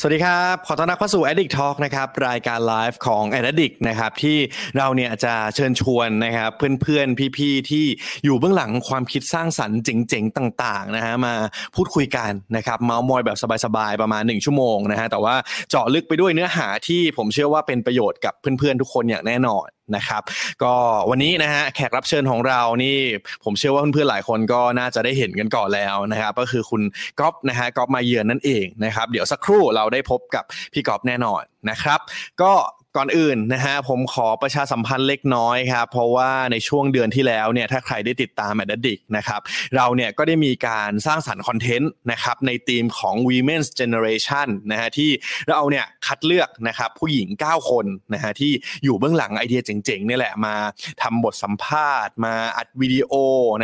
สวัสดีครับ ขอต้อนรับเข้าสู่ Addict Talk นะครับรายการไลฟ์ของ Addict นะครับที่เราเนี่ยจะเชิญชวนนะครับเพื่อนๆ พี่ๆ ที่อยู่เบื้องหลังความคิดสร้างสรรค์เจ๋งๆ ต่างๆนะฮะมาพูดคุยกันนะครับเมาส์มอยแบบสบายๆ ประมาณ 1 ชั่วโมงนะฮะแต่ว่าเจาะลึกไปด้วยเนื้อหาที่ผมเชื่อว่าเป็นประโยชน์กับเพื่อนๆ ทุกคนอย่างแน่นอน นะครับ ก็วันนี้นะฮะแขกรับเชิญของเรานี่ผมเชื่อว่าเพื่อนๆหลายคนก็น่าจะได้เห็นกันก่อนแล้วนะครับ ก็คือคุณก๊อฟนะฮะก๊อฟมาเยือนนั่นเองนะครับ เดี๋ยวสักครู่เราได้พบกับพี่ก๊อฟแน่นอนนะครับ ก็ ก่อนอื่นนะฮะผมขอประชาสัมพันธ์เล็กน้อยครับเพราะว่าในช่วงเดือนที่แล้วเนี่ยถ้าใครได้ติดตามแมดดิกนะครับเราเนี่ยก็ได้มีการสร้างสรรค์ content นะครับในธีมของ Women's Generation นะฮะที่เราเนี่ยคัดเลือกนะครับผู้หญิง 9 คนนะฮะที่อยู่เบื้องหลังไอเดียเจ๋งๆนี่แหละมาทำบทสัมภาษณ์ มาอัดวิดีโอ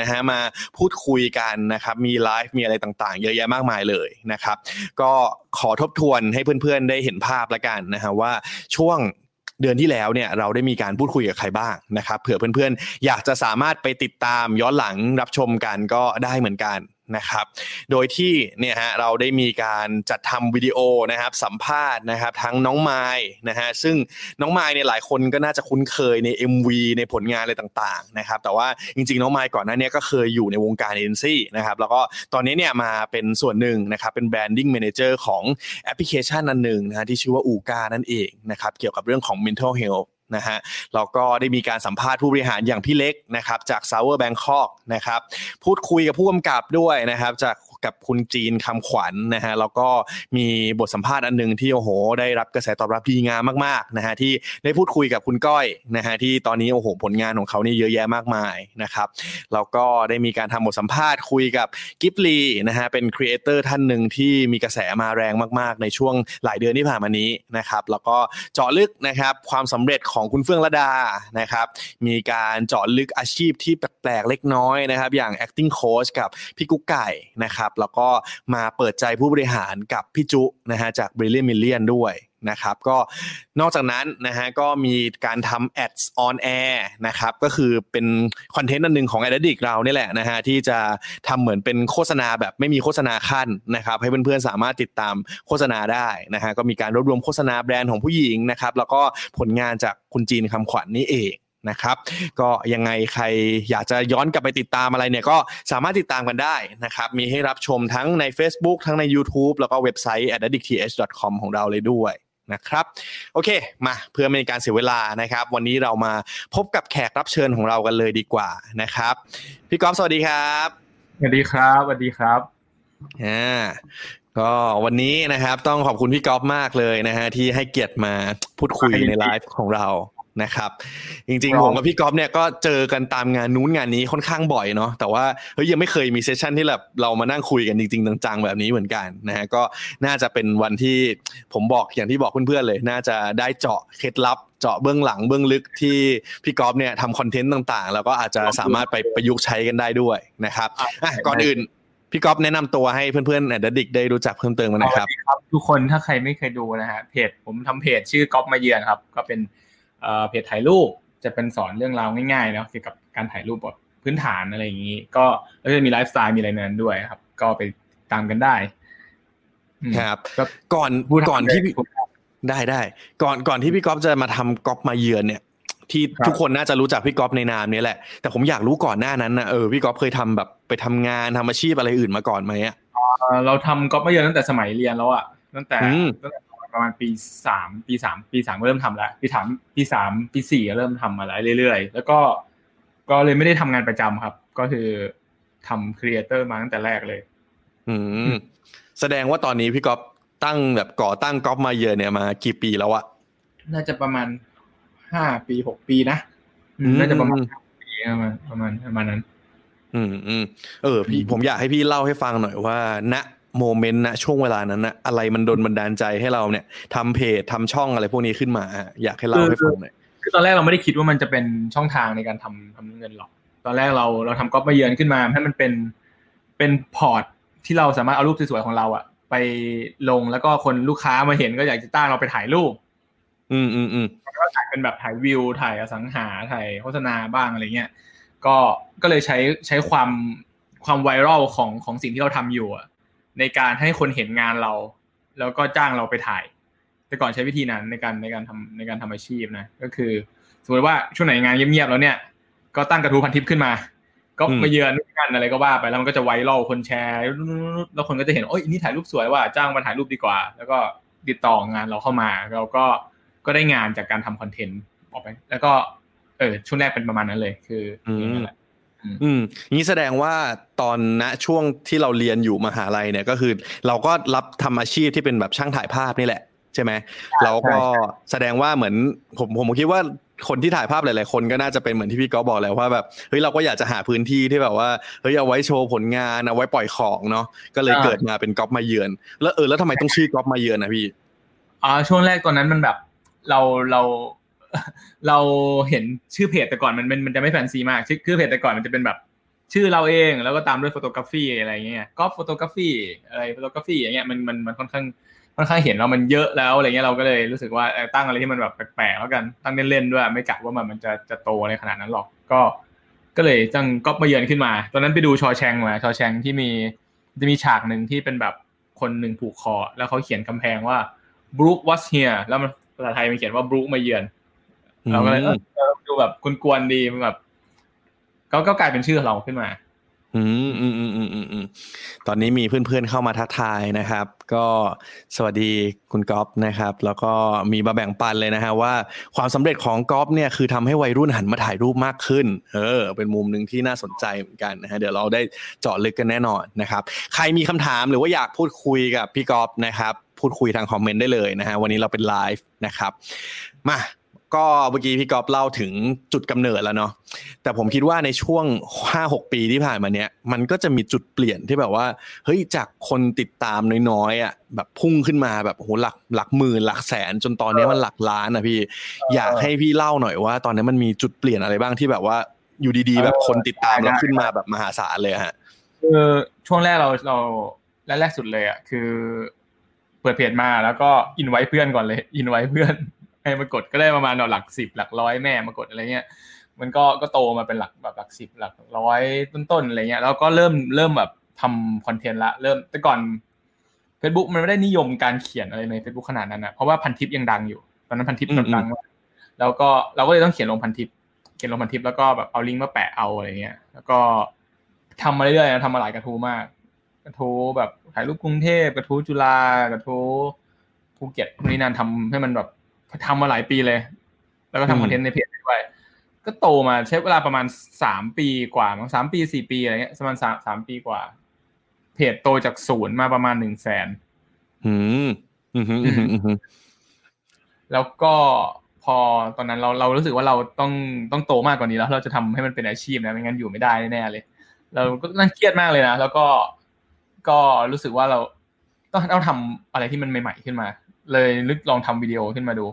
นะฮะมาพูดคุยกันนะครับมีไลฟ์มีอะไรต่างๆ เยอะแยะมากมายเลยนะครับก็ ขอทบทวนให้เพื่อนๆได้เห็นภาพละกันนะฮะว่าช่วงเดือนที่แล้วเนี่ยเราได้มีการพูดคุยกับใครบ้างนะครับเผื่อเพื่อนๆ อยากจะสามารถไปติดตามย้อนหลังรับชมกันก็ได้เหมือนกัน นะครับ โดยที่เนี่ยฮะเราได้มีการจัดทำวิดีโอนะครับสัมภาษณ์นะครับทั้งน้องไม้นะฮะซึ่งน้องไม้เนี่ยหลายคนก็น่าจะคุ้นเคยใน MV ในผลงานอะไรต่างๆนะครับแต่ว่าจริงๆ น้องไม้ก่อนหน้านี้ก็เคยอยู่ในวงการเอ็นซี่นะครับแล้วก็ตอนนี้เนี่ยมาเป็นส่วนหนึ่งนะครับเป็น branding manager ของแอปพลิเคชันอันหนึ่งนะฮะที่ชื่อว่าอูก้านั่นเองนะครับเกี่ยวกับเรื่องของ mental health นะฮะเราก็ได้มีการสัมภาษณ์ผู้บริหารอย่างพี่เล็กนะครับจาก s o u r Bangkok นะครับพูดคุยกับผู้กำกับด้วยนะครับจาก กับคุณจีนคำขวัญนนะฮะแล้วก็มีบทสัมภาษณ์อันนึงที่โอ้โห ได้รับกระแสตอบรับดีงามมากๆนะฮะที่ได้พูดคุยกับคุณก้อยนะฮะที่ตอนนี้โอ้โหผลงานของเขานี่เยอะแยะมากมายนะครับแล้วก็ได้มีการทำบทสัมภาษณ์คุยกับกิฟลีนะฮะเป็นครีเอเตอร์ท่านหนึ่งที่มีกระแสมาแรงมากๆ ในช่วงหลายเดือนที่ผ่านมานี้นะครับแล้วก็เจาะลึกนะครับความสำเร็จของคุณเฟื่องระดานะครับมีการเจาะลึกอาชีพที่แปลกๆเล็กน้อยนะครับอย่าง acting coach กับพี่กุ๊กไก่นะครับแล้วก็มาเปิดใจผู้บริหารกับพี่จุนะฮะจาก Brilliant Million ด้วยนะครับก็นอกจากนั้นนะฮะก็มีการทำ ads on air นะครับก็คือเป็นคอนเทนต์อันหนึ่งของ a d d i c เราเนี่ยแหละนะฮะที่จะทำเหมือนเป็นโฆษณาแบบไม่มีโฆษณาขั้นนะครับให้เพื่อนๆสามารถติดตามโฆษณาได้นะฮะก็มีการรวบรวมโฆษณาแบรนด์ของผู้หญิงนะครับแล้วก็ผลงานจากคุณจีนคำขวัญนนี่เอง นะครับ ก็ยังไงใครอยากจะย้อนกลับไปติดตามอะไรเนี่ยก็สามารถติดตามกันได้นะครับ มีให้รับชมทั้งใน Facebook ทั้งใน YouTube แล้วก็เว็บไซต์ addictth.com ของเราเลยด้วยนะครับโอเคมาเพื่อไม่ให้การเสียเวลานะครับ วันนี้เรามาพบกับแขกรับเชิญของเรากันเลยดีกว่านะครับ พี่ก๊อฟสวัสดีครับสวัสดีครับสวัสดีครับอ่าก็วันนี้นะครับ ต้องขอบคุณพี่ก๊อฟมากเลยนะฮะที่ให้เกียรติมาพูดคุยในไลฟ์ของเรา นะครับ จริงๆผมกับพี่ก๊อฟเนี่ยก็เจอกันตามงานนู้นงานนี้ค่อนข้างบ่อยเนาะแต่ว่าเฮ้ยยังไม่เคยมี session ที่แบบเรามานั่งคุยกันจริงๆจังๆแบบนี้เหมือนกันนะฮะก็น่าจะเป็นวันที่ผมบอกอย่างที่บอกเพื่อนๆเลย น่าจะได้เจาะเคล็ดลับเจาะเบื้องหลังเบื้องลึกที่พี่ก๊อฟเนี่ยทำ content ต่างๆ แล้วก็อาจจะสามารถไปประยุกต์ใช้กันได้ด้วยนะครับอะก่อนอื่นพี่ก๊อฟแนะนำตัวให้เพื่อนๆแอดดิกได้รู้จักเพิ่มเติมมาหน่อยครับ ทุกคนถ้าใครไม่เคยดูนะฮะเพจผมทำเพจชื่อก๊อฟมาเยือนครับ ก็เป็น เพจถ่ายรูปจะเป็นสอนเรื่องราวง่ายๆนะเกี่ยวกับการถ่ายรูปแบบพื้นฐานอะไรอย่างนี้ ก็แล้วจะมีไลฟ์สไตล์มีอะไรนั้นด้วยครับ ก็ไปตามกันได้ครับก่อนก่อนที่ได้ได้ก่อนก่อนที่พี่ก๊อฟจะมาทำก๊อฟมาเยือนเนี่ย ที่ทุกคนน่าจะรู้จักพี่ก๊อฟในนามนี้แหละ แต่ผมอยากรู้ก่อนหน้านั้นนะเออพี่ก๊อฟเคยทำแบบไปทำงานทำอาชีพอะไรอื่นมาก่อนไหมอะเราทำก๊อฟมาเยือนตั้งแต่สมัยเรียนแล้วอะตั้งแต่ตั้งแต่ ประมาณปีสามปีสามปีสามก็เริ่มทำแล้วปีสามปีสามปีสี่ก็เริ่มทำมาแล้วเรื่อยๆ แล้วก็ก็เลยไม่ได้ทำงานประจำครับ ก็คือทำ creator มาตั้งแต่แรกเลย อืมแสดงว่าตอนนี้พี่ก๊อฟตั้งแบบก่อตั้งก๊อฟมาเยือนเนี่ยมากี่ปีแล้วอะน่าจะประมาณห้าปีหกปีนะน่าจะประมาณปีประมาณประมาณประมาณนั้น อืมอืมเออ พี่ผมอยากให้พี่เล่าให้ฟังหน่อยว่าณ moment นะช่วงเวลานั้นนะอะไรมันดลบันดาลใจให้เราเนี่ยทำเพจทำช่องอะไรพวกนี้ขึ้นมา อยากให้เล่าให้ฟังหน่อยคือตอนแรกเราไม่ได้คิดว่ามันจะเป็นช่องทางในการทำทำเงินหรอก ตอนแรกเราเราทำก๊อฟมาเยือนขึ้นมาให้มันเป็นเป็น portที่เราสามารถเอารูปสวยๆของเราอะไปลงแล้วก็คนลูกค้ามาเห็นก็อยากจะจ้างเราไปถ่ายรูป อืมอืมอืมก็ถ่ายเป็นแบบถ่ายวิวถ่ายอสังหาถ่ายโฆษณาบ้างอะไรเงี้ยก็ก็เลยใช้ใช้ความความไวรัลของของสิ่งที่เราทำอยู่อะ ในการให้คนเห็นงานเรา แล้วก็จ้างเราไปถ่าย แต่ก่อนใช้วิธีนั้นในการในการทำในการทำอาชีพนะก็คือ สมมติว่าช่วงไหนงานเงียบๆแล้วเนี่ย ก็ตั้งกระทู้พันทิปขึ้นมา ก็มาเยือนกันอะไรก็ว่าไปแล้วมันก็จะไวรัลคนแชร์แล้วคนก็จะเห็นโอ้ยนี่ถ่ายรูปสวยว่าจ้างมาถ่ายรูปดีกว่า แล้วก็ติดต่องานเราเข้ามา เราก็ก็ได้งานจากการทำคอนเทนต์ออกไป แล้วก็เออช่วงแรกเป็นประมาณนั้นเลย คือนั่นแหละ อืมนี้แสดงว่าตอนณช่วงที่เราเรียนอยู่มหาลัยเนี่ยก็คือ เราก็รับทำอาชีพที่เป็นแบบช่างถ่ายภาพนี่แหละใช่ไหมแล้วก็แสดงว่าเหมือนผมผมคิดว่าคนที่ถ่ายภาพหลาย ๆ คนก็น่าจะเป็นเหมือนที่พี่ก๊อฟบอกแล้วว่าแบบเฮ้ยเราก็อยากจะหาพื้นที่ที่แบบว่าเฮ้ยเอาไว้โชว์ผลงานเอาไว้ปล่อยของเนาะก็เลยเกิดมาเป็นก๊อฟมาเยือน แล้วเออแล้วทำไมต้องชื่อก๊อฟมาเยือนนะพี่อ่าช่วงแรกตอนนั้นมันแบบ เราเรา เราเห็นชื่อเพจแต่ก่อนมันมันจะไม่แฟนซีมาก ชื่อเพจแต่ก่อนมันจะเป็นแบบ ชื่อเราเองแล้วก็ตามด้วยฟโตกราฟีอะไรเงี้ยก็ฟโตกราฟีอะไรฟโตกราฟีอย่างเงี้ยมันมันมันค่อนข้างค่อนข้างเห็นเรามันเยอะแล้วอะไรเงี้ยเราก็เลยรู้สึกว่าตั้งอะไรที่มันแบบแปลกๆแล้วกันตั้งเล่นๆด้วยไม่กะว่ามันมันจะจะโตในขนาดนั้นหรอกก็ ก็เลยจังก็มาเยือนขึ้นมา ตอนนั้นไปดูชอแชงมาชอแชงที่มีจะมีฉากหนึ่งที่เป็นแบบคนหนึ่งผูกคอ แล้วเขาเขียนกำแพงว่า Brook was here แล้วมันภาษาไทยมันเขียนว่า Brook มาเยือน เราก็เลยดูแบบกวนๆดีมันแบบก็ก็กลายเป็นชื่อเราขึ้นมาอืมอืมอืมอืมอืมอืมตอนนี้มีเพื่อนๆเข้ามาทักทายนะครับ ก็สวัสดีคุณก๊อฟนะครับ แล้วก็มีมาแบ่งปันเลยนะฮะว่าความสำเร็จของก๊อฟเนี่ยคือทำให้วัยรุ่นหันมาถ่ายรูปมากขึ้น เออ เป็นมุมหนึ่งที่น่าสนใจเหมือนกันนะฮะเดี๋ยวเราได้เจาะลึกกันแน่นอนนะครับ ใครมีคำถามหรือว่าอยากพูดคุยกับพี่ก๊อฟนะครับ พูดคุยทางคอมเมนต์ได้เลยนะฮะวันนี้เราเป็นไลฟ์นะครับ มา ก็เมื่อกี้พี่กอฟเล่าถึงจุดกำเนิดแล้วเนาะแต่ผมคิดว่าในช่วงห้าหกปีที่ผ่านมาเนี้ยมันก็จะมีจุดเปลี่ยนที่แบบว่าเฮ้ยจากคนติดตามน้อยๆอะแบบพุ่งขึ้นมาแบบโหหลักหลักหมื่นหลักแสนจนตอนนี้มันหลักล้านนะพี่อยากให้พี่เล่าหน่อยว่า ตอนนี้มันมีจุดเปลี่ยนอะไรบ้างที่แบบว่าอยู่ดีๆ แบบคนติดตามเราขึ้นมาแบบมหาศาลเลยฮะคือช่วงแรกเราเราแรกสุดเลยอะคือ เปิดเพจมาแล้วก็อินไว้เพื่อนก่อนเลย อินไว้เพื่อน ให้มากดก็ได้ประมาณหลักสิบหลักร้อยแม่มากดอะไรเงี้ยมันก็ก็โตมาเป็นหลักแบบหลักสิบหลักร้อยต้นๆอะไรเงี้ยแล้วก็เริ่มเริ่มแบบทำคอนเทนต์ละเริ่มแต่ก่อน Facebook มันไม่ได้นิยมการเขียนอะไรใน Facebook ขนาดนั้นนะเพราะว่าพันทิปยังดังอยู่ ตอนนั้นพันทิปกำลังดังแล้วก็เราก็เลยต้องเขียนลงพันทิปเขียนลงพันทิปแล้วก็แบบเอาลิงก์มาแปะเอาอะไรเงี้ย แล้วก็ทำมาเรื่อยๆนะทำมาหลายกระทู้มาก กระทู้แบบถ่ายรูปกรุงเทพกระทู้จุฬากระทู้ภูเก็ตนี่นานทำให้มันแบบ ทำมาหลายปีเลย แล้วก็ทำคอนเทนต์ในเพจด้วย ก็โตมาใช้เวลาประมาณสามปีกว่าสามปีสี่ปีอะไรเงี้ยประมาณสามสามปีกว่า เพจโตจากศูนย์มาประมาณหนึ่งแสนอืมอืมอืมแล้วก็พอตอนนั้นเราเรารู้สึกว่าเราต้องต้องโตมากกว่านี้แล้ว เราจะทำให้มันเป็นอาชีพนะไม่งั้นอยู่ไม่ได้แน่เลย เราก็นั่งเครียดมากเลยนะแล้วก็ก็รู้สึกว่าเราต้องต้องทำอะไรที่มันใหม่ ๆ ขึ้นมา เลยนึกลองทำวิดีโอขึ้นมาดู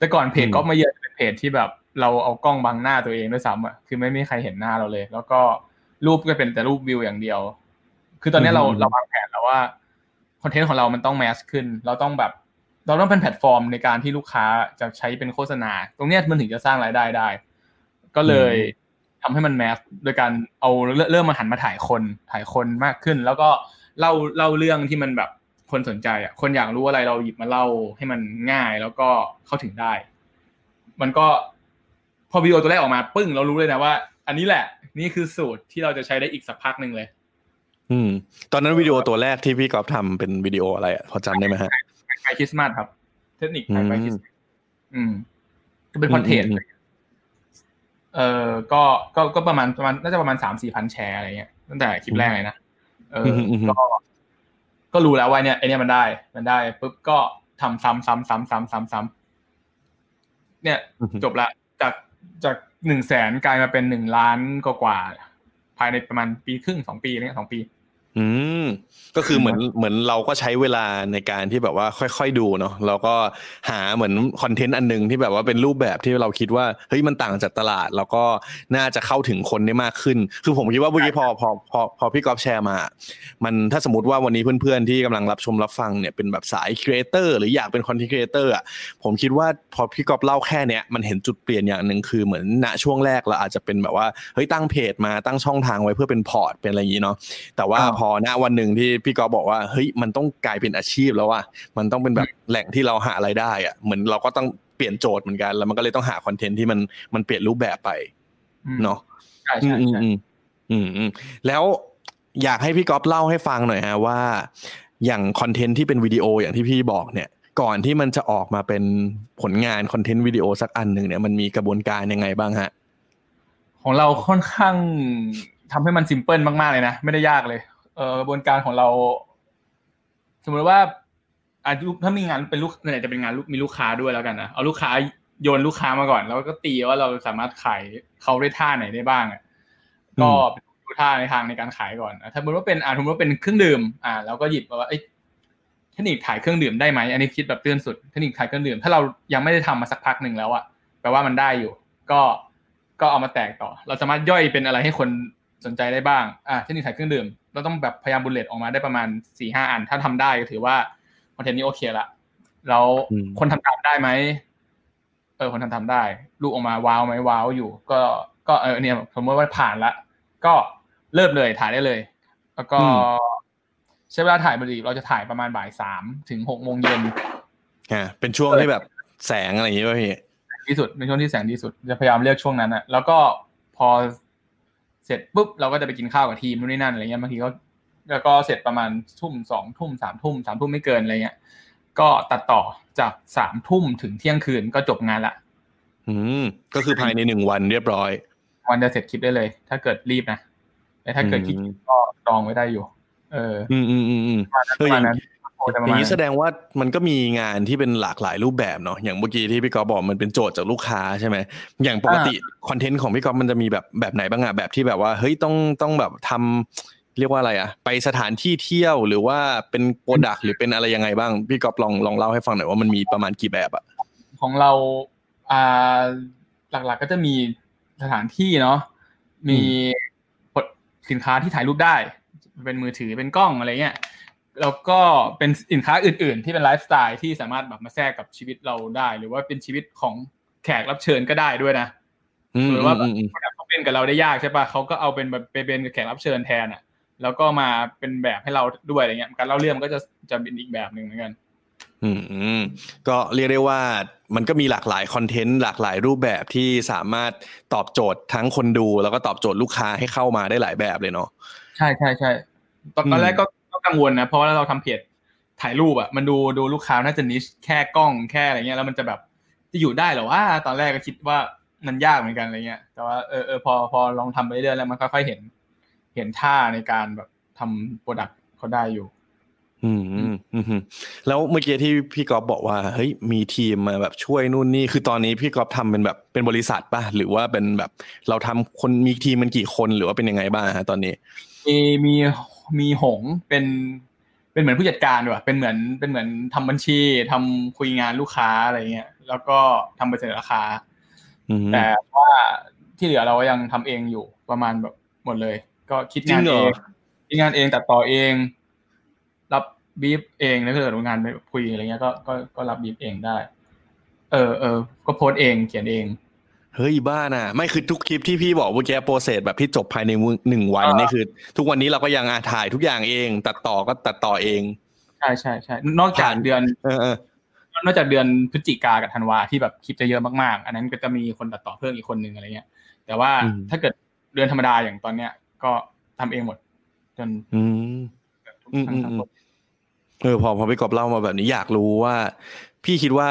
แต่ก่อนเพจก๊อฟมาเยือนเป็นเพจที่แบบเราเอากล้องบังหน้าตัวเองด้วยซ้ำอะคือไม่มีใครเห็นหน้าเราเลย แล้วก็รูปก็เป็นแต่รูปวิวอย่างเดียว คือตอนนี้เราเราวางแผนแล้วว่า content ของเรามันต้อง mass ขึ้น เราต้องแบบเราต้องเป็นแพลตฟอร์มในการที่ลูกค้าจะใช้เป็นโฆษณา ตรงนี้มันถึงจะสร้างรายได้ได้ ก็เลยทำให้มันแมสโดยการเอาเริ่มมาหันมาถ่ายคนถ่ายคนมากขึ้น แล้วก็เล่าเล่าเรื่องที่มันแบบ คนสนใจอะคนอยากรู้อะไรเราหยิบมาเล่าให้มันง่ายแล้วก็เข้าถึงได้ มันก็พอวิดีโอตัวแรกออกมาปึ้งเรารู้เลยนะว่า อันนี้แหละ นี่คือสูตรที่เราจะใช้ได้อีกสักพักหนึ่งเลย อืม ตอนนั้นวิดีโอตัวแรกที่พี่กอล์ฟทำเป็นวิดีโออะไรอะพอจำได้ไหมฮะไฟคริสต์มาสครับ เทคนิคไฟคริสต์อืมก็เป็นคอนเทนต์เออก็ก็ก็ประมาณประมาณน่าจะประมาณสามสี่พันแชร์อะไรเงี้ยตั้งแต่คลิปแรกเลยนะเออก็ ก็รู้แล้วว่าเนี่ยไอเนี่ยมันได้มันได้ปุ๊บก็ทำซ้ำซ้ำซ้ำซ้ำซ้ำซ้ำเนี่ยจบละจากจากหนึ่งแสนกลายมาเป็นหนึ่งล้านกว่าภายในประมาณปีครึ่งสองปีเนี่ยสองปี อือืมก็คือเหมือนเหมือนเราก็ใช้เวลาในการที่แบบว่าค่อยๆดูเนาะเราก็หาเหมือน content อันนึงที่แบบว่าเป็นรูปแบบที่เราคิดว่าเฮ้ยมันต่างจากตลาด แล้วก็น่าจะเข้าถึงคนได้มากขึ้น คือผมคิดว่าเมื่อกี้พอพอพอพอพี่ก๊อฟแชร์มา มันถ้าสมมติว่าวันนี้เพื่อนๆที่กำลังรับชมรับฟังเนี่ยเป็นแบบสาย creator หรืออยากเป็น content creator อะผมคิดว่าพอพี่ก๊อฟเล่าแค่เนี้ยมันเห็นจุดเปลี่ยนอย่างหนึ่งคือเหมือนณช่วงแรกเราอาจจะเป็นแบบว่าเฮ้ยตั้งเพจมาตั้งช่องทางไว้เพื่อเป็น port เป็นอะไรอย่างนี้เนาะแต่ว่าพอณวันหนึ่งที่พี่ก๊อฟบอกว่าเฮ้ยมันต้องกลายเป็นอาชีพแล้วว่ามันต้องเป็นแบบแหล่งที่เราหารายได้อะเหมือนเราก็ต้องเปลี่ยนโจทย์เหมือนกัน แล้วมันก็เลยต้องหา content ที่มันมันเปลี่ยนรูปแบบไปเนาะใช่ใช่ใช่อืมอืมแล้วอยากให้พี่ก๊อฟเล่าให้ฟังหน่อยฮะว่า อย่าง content ที่เป็นวิดีโออย่างที่พี่บอกเนี่ย ก่อนที่มันจะออกมาเป็นผลงานคอนเทนต์วิดีโอสักอันหนึ่งเนี่ยมันมีกระบวนการยังไงบ้างฮะของเราค่อนข้างทำให้มันซิมเพิลมากๆเลยนะ ไม่ได้ยากเลยเออ กระบวนการของเรา สมมติว่าอายุถ้ามีงานเป็นลูกไหนจะเป็นงานมีลูกค้าด้วยแล้วกันนะเอาลูกค้าโยนลูกค้ามาก่อน แล้วก็ตีว่าเราสามารถขายเขาได้ท่าไหนได้บ้างก็ดูท่าในทางในการขายก่อนถ้าสมมติว่าเป็นอ่าสมมติว่าเป็นเครื่องดื่ม อ่าเราก็หยิบว่าเอ้เทคนิคขายเครื่องดื่มได้ไหมอันนี้คิดแบบเตือนสุดเทคนิคขายเครื่องดื่ม ถ้าเรายังไม่ได้ทำมาสักพักหนึ่งแล้วอะแปลว่ามันได้อยู่ ก็ก็เอามาแตกต่อ เราสามารถย่อยเป็นอะไรให้คนสนใจได้บ้าง อ่าเทคนิคขายเครื่องดื่ม เราต้องแบบพยายามบุลเลตออกมาได้ประมาณสี่ห้าอัน ถ้าทำได้ก็ถือว่าคอนเทนต์นี้โอเคละแล้วคนทำตามได้ไหมเออคนทำทำได้ ลูกออกมาว้าวไหมว้าวอยู่ ก็ก็เออเนี่ยสมมติว่าผ่านละก็เริ่มเลยถ่ายได้เลย แล้วก็ใช้เวลาถ่ายบริเราจะถ่ายประมาณบ่ายสามถึงหกโมงเย็นอ่าเป็นช่วงที่แบบแสงอะไรอย่างเงี้ยพี่ที่สุดเป็นช่วงที่แสงดีสุดจะพยายามเลือกช่วงนั้นอะแล้วก็พอ เสร็จปุ๊บเราก็จะไปกินข้าวกับทีมนู่นนี่นั่นอะไรเงี้ยบางทีก็แล้วก็เสร็จประมาณทุ่มสองทุ่มสามทุ่มสามทุ่มไม่เกินอะไรเงี้ย ก็ตัดต่อจากสามทุ่มถึงเที่ยงคืนก็จบงานละอืมก็คือภายในหนึ่งวันเรียบร้อย วันจะเสร็จคลิปได้เลย ถ้าเกิดรีบนะแต่ถ้าเกิดคลิปก็จองไว้ได้อยู่ เออ อืมอืมอืมอืมประมาณนั้น อย่างนี้แสดงว่ามันก็มีงานที่เป็นหลากหลายรูปแบบเนาะอย่างเมื่อกี้ที่พี่กอบอกมันเป็นโจทย์จากลูกค้าใช่ไหมอย่างปกติคอนเทนต์ของพี่กอมันจะมีแบบแบบไหนบ้างอะแบบที่แบบว่าเฮ้ยต้องต้องแบบทำเรียกว่าอะไรอะไปสถานที่เที่ยวหรือว่าเป็นโปรดักหรือเป็นอะไรยังไงบ้างพี่กอลองลองเล่าให้ฟังหน่อยว่ามันมีประมาณกี่แบบอะของเราอ่าหลักๆก็จะมีสถานที่เนาะมีสินค้าที่ถ่ายรูปได้ เป็นมือถือเป็นกล้องอะไรเงี้ย แล้วก็เป็นสินค้าอื่น ๆ ที่เป็นไลฟ์สไตล์ที่สามารถแบบมาแทรกกับชีวิตเราได้ หรือว่าเป็นชีวิตของแขกรับเชิญก็ได้ด้วยนะหรือว่าแบบเขาเป็นกับเราได้ยากใช่ปะเขาก็เอาเป็นแบบเป็นแขกรับเชิญแทนอะ แล้วก็มาเป็นแบบให้เราด้วยอะไรเงี้ยการเล่าเรื่องก็จะจะเป็นอีกแบบหนึ่งเหมือนกัน อืมก็เรียกได้ว่ามันก็มีหลากหลายคอนเทนต์หลากหลายรูปแบบที่สามารถตอบโจทย์ทั้งคนดู แล้วก็ตอบโจทย์ลูกค้าให้เข้ามาได้หลายแบบเลยเนาะใช่ใช่ใช่ตอนแรกก็ กังวลนะเพราะว่าเราทำเพจถ่ายรูปอะมันดูดูลูกค้าน่าจะนิชแค่กล้องแค่อะไรเงี้ยแล้วมันจะแบบจะอยู่ได้หรอว่าตอนแรกก็คิดว่ามันยากเหมือนกันอะไรเงี้ย แต่ว่าเออเออพอพอลองทำไปเรื่อยแล้วมันค่อยๆเห็น เห็นท่าในการแบบทำโปรดักต์เขาได้อยู่ อืมอืมแล้วเมื่อกี้ที่พี่กอฟบอกว่าเฮ้ยมีทีมมาแบบช่วยนู่นนี่คือตอนนี้พี่กอฟทำเป็นแบบเป็นบริษัทป่ะหรือว่าเป็นแบบ เราทำคนมีทีมมันกี่คนหรือว่าเป็นยังไงบ้างฮะตอนนี้ มีมี มีหงเป็นเป็นเหมือนผู้จัดการด้วยเป็นเหมือนเป็นเหมือนทำบัญชีทำคุยงานลูกค้าอะไรเงี้ยแล้วก็ทำไปเสนอราคาแต่ว่าที่เหลือเราก็ยังทำเองอยู่ประมาณแบบหมดเลย ก็คิดงานเองคิดงานเองตัดต่อเอง รับบรีฟเองแล้วก็เกิดงานไปคุยอะไรเงี้ยก็ก็ก็รับบรีฟเองได้ เออเออก็โพสเองเขียนเอง เฮ้ยบ้าน่ะ ไม่คือทุกคลิปที่พี่บอกเมื่อกี้ process แบบที่จบภายในหนึ่งวันนี่คือ ทุกวันนี้เราก็ยังถ่ายทุกอย่างเอง ตัดต่อก็ตัดต่อเอง ใช่ใช่ใช่นอกจากเดือนนอกจากเดือนพฤศจิกากับธันวาที่แบบคลิปจะเยอะมากๆ อันนั้นก็จะมีคนตัดต่อเพิ่มอีกคนนึงอะไรเงี้ย แต่ว่าถ้าเกิดเดือนธรรมดาอย่างตอนเนี้ย ก็ทำเองหมด จนอืมเออพอพอพี่กอบเล่ามาแบบนี้อยากรู้ว่า พี่คิดว่า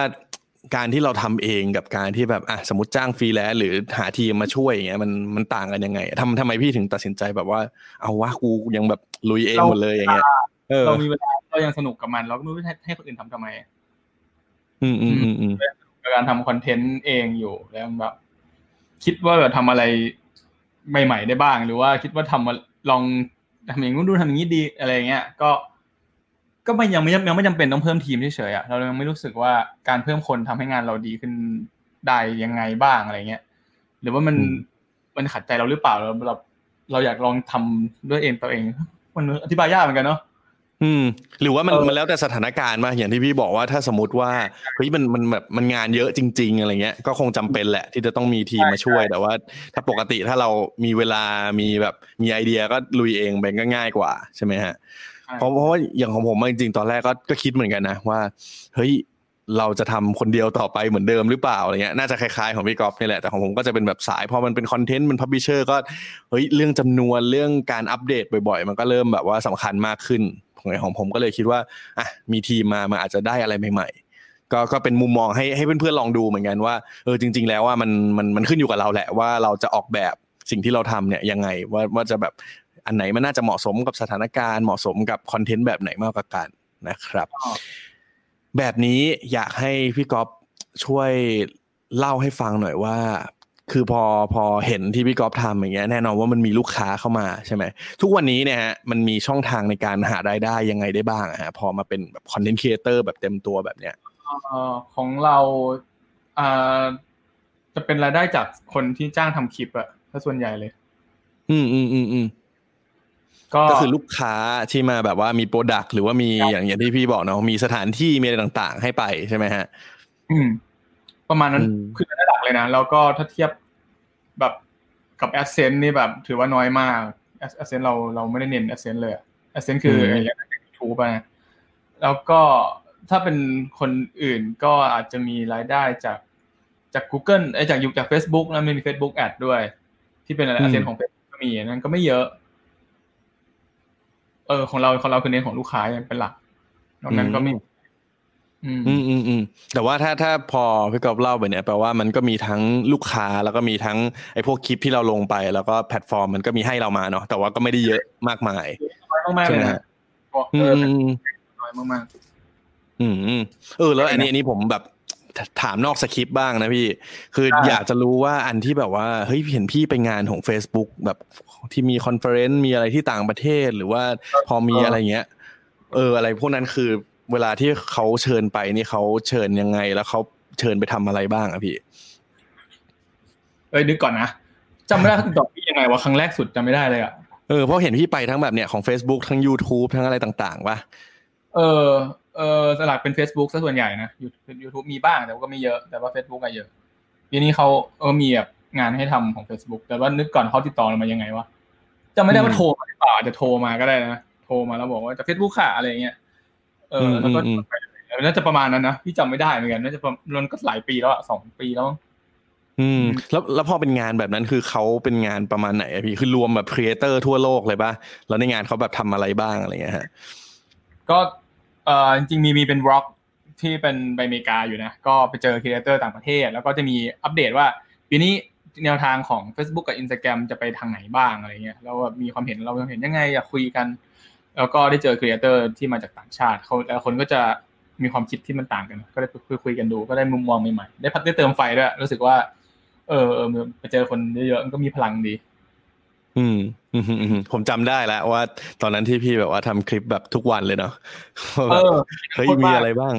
การที่เราทำเองกับการที่แบบอะสมมติจ้างฟรีแลนซ์หรือหาทีมมาช่วยอย่างเงี้ยมันมันต่างกันยังไงทำทำไมพี่ถึงตัดสินใจแบบว่า เอาวะกูยังแบบลุยเองหมดเลยอย่างเงี้ยเรามีเวลาเรายังสนุกกับมัน เราก็ไม่รู้ให้ให้คนอื่นทำทำไม อืมอืมอืมอืมการทำคอนเทนต์เองอยู่แล้วแบบ คิดว่าแบบทำอะไรใหม่ ๆ ได้บ้าง หรือว่าคิดว่าทำมาลองทำอย่างนู้นดูทำอย่างนี้ดีอะไรเงี้ย ก็ ก็ไม่ยังไม่ยังไม่จำเป็นต้องเพิ่มทีมเฉยๆอะเรายังไม่รู้สึกว่าการเพิ่มคนทำให้งานเราดีขึ้นได้ยังไงบ้างอะไรเงี้ยหรือว่ามันมันขัดใจเราหรือเปล่าเราเราเราอยากลองทำด้วยเองตัวเอง มันอธิบายยากเหมือนกันเนาะอืม หรือว่ามันมันแล้วแต่สถานการณ์มาอย่างที่พี่บอกว่าถ้าสมมติว่าเฮ้ยมันมันแบบมันงานเยอะจริง ๆ อะไรเงี้ยก็คงจำเป็นแหละ ที่จะต้องมีทีมมาช่วยแต่ว่า ถ้าปกติถ้าเรามีเวลามีแบบมีไอเดียก็ลุยเองเป็นก็ง่ายกว่าใช่ไหมฮะ เพราะเพราะว่าอย่างของผมจริงๆตอนแรกก็ก็คิดเหมือนกันนะว่าเฮ้ยเราจะทำคนเดียวต่อไปเหมือนเดิมหรือเปล่าอะไรเงี้ยน่าจะคล้ายๆของพี่กอล์ฟนี่แหละแต่ของผมก็จะเป็นแบบสายพอมันเป็นคอนเทนต์มันพับบิเชอร์ก็เฮ้ยเรื่องจำนวนเรื่องการอัปเดตบ่อยๆ มันก็เริ่มแบบว่าสำคัญมากขึ้นของของผมก็เลยคิดว่าอะมีทีมมามันอาจจะได้อะไรใหม่ ๆ ก็ก็เป็นมุมมองให้ให้เพื่อนๆลองดูเหมือนกันว่าเออจริง ๆ แล้วว่ามันมันมันขึ้นอยู่กับเราแหละว่าเราจะออกแบบสิ่งที่เราทำเนี่ยยังไงว่าว่าจะแบบ อันไหนมันน่าจะเหมาะสมกับสถานการณ์เหมาะสมกับคอนเทนต์แบบไหนมากกว่ากันนะครับ แบบนี้อยากให้พี่ก๊อฟช่วยเล่าให้ฟังหน่อยว่า คือพอพอเห็นที่พี่ก๊อฟทำอย่างเงี้ยแน่นอนว่ามันมีลูกค้าเข้ามาใช่ไหมทุกวันนี้เนี่ยฮะมันมีช่องทางในการหารายได้ยังไงได้บ้างอะฮะพอมาเป็นแบบ content creator แบบเต็มตัวแบบเนี้ยของเราอ่าจะเป็นรายได้จากคนที่จ้างทำคลิปอะถ้าส่วนใหญ่เลย อืมอืมอืมอืม ก็คือลูกค้าที่มาแบบว่ามี product หรือว่ามีอย่างอย่างที่พี่บอกเนาะมีสถานที่มีอะไรต่างๆ ให้ไปใช่ไหมฮะ อืม ประมาณนั้นคือระดับเลยนะ แล้วก็ถ้าเทียบแบบกับแอสเซนต์นี่แบบ ถือว่าน้อยมากแอสเซนต์เราเราไม่ได้เน้นแอสเซนต์เลยแอสเซนต์คือไอ้ทูไปแล้วก็ถ้าเป็นคนอื่นก็อาจจะมีรายได้จากจาก Google ไอ้จากยุคจาก Facebook แล้วมี Facebook Ad ด้วย ที่เป็นอะไรแอสเซนต์ของ Facebook ก็มีนั่นก็ไม่เยอะ เออของเราของเราคือเน้นของลูกค้าเป็นหลักนอกนั้นก็ไม่อืมอืมอืมแต่ว่าถ้าถ้าพอพี่กอบเล่าไปเนี่ยแปลว่ามันก็มีทั้งลูกค้าแล้วก็มีทั้งไอ้พวกคลิปที่เราลงไป แล้วก็แพลตฟอร์มมันก็มีให้เรามาเนาะแต่ว่าก็ไม่ได้เยอะมากมายใช่ไหมอืมน้อยมากอืมเออแล้วอันนี้อันนี้ผมแบบ ถามนอกสคริปต์บ้างนะพี่ คืออยากจะรู้ว่าอันที่แบบว่าเฮ้ยเห็นพี่ไปงานของ Facebook แบบที่มี conference มีอะไรที่ต่างประเทศหรือว่าพอมีอะไรเงี้ย เออ อะไรพวกนั้นคือเวลาที่เขาเชิญไปนี่เขาเชิญยังไง แล้วเขาเชิญไปทำอะไรบ้างอะพี่ เอ้ยนึกก่อนนะจำไม่ได้ตอบพี่ยังไงว่าครั้งแรกสุดจำไม่ได้เลยอะเออเพราะเห็นพี่ไปทั้งแบบเนี้ยของ Facebook ทั้ง YouTube ทั้งอะไรต่างๆวะเออ เออส่วนหลักเป็น Facebook ซะส่วนใหญ่นะยูทูบมีบ้างแต่ก็ไม่เยอะแต่ว่า Facebook อะเยอะทีนี้เขาเออมีแบบงานให้ทำของ Facebook แต่ว่านึกก่อนเขาติดต่อมายังไงวะจะไม่ได้ว่าโทรมาหรือเปล่าจะโทรมาก็ได้นะโทรมาแล้วบอกว่าจะ Facebook ค่ะอะไรเงี้ยเออแล้วก็น่าจะประมาณนั้นนะพี่จำไม่ได้เหมือนกันน่าจะมันก็หลายปีแล้วอะสองปีแล้วอืมแล้วแล้วพอเป็นงานแบบนั้นคือเขาเป็นงานประมาณไหนพี่คือรวมแบบ creator ทั่วโลกเลยป่ะแล้วในงานเขาแบบทำอะไรบ้างอะไรเงี้ยฮะก็ เออจริงมีมีเป็นบล็อกที่เป็นไปอเมริกาอยู่นะ ก็ไปเจอ creator ต่างประเทศ แล้วก็จะมีอัปเดตว่าปีนี้แนวทางของ Facebook กับ Instagram จะไปทางไหนบ้างอะไรเงี้ยเรามีความเห็นเราเห็นยังไงอยากคุยกัน แล้วก็ได้เจอ creator ที่มาจากต่างชาติเขาแต่ละคนก็จะมีความคิดที่มันต่างกัน ก็ได้คุยคุยกันดูก็ได้มุมมองใหม่ๆได้พัฒได้เติมไฟด้วยรู้สึกว่าเออเออไปเจอคนเยอะๆมันก็มีพลังดี อืมผมจำได้แล้วว่า ตอนนั้นที่พี่แบบว่าทำคลิปแบบทุกวันเลยเนาะเออเฮ้ยมีอะไรบ้าง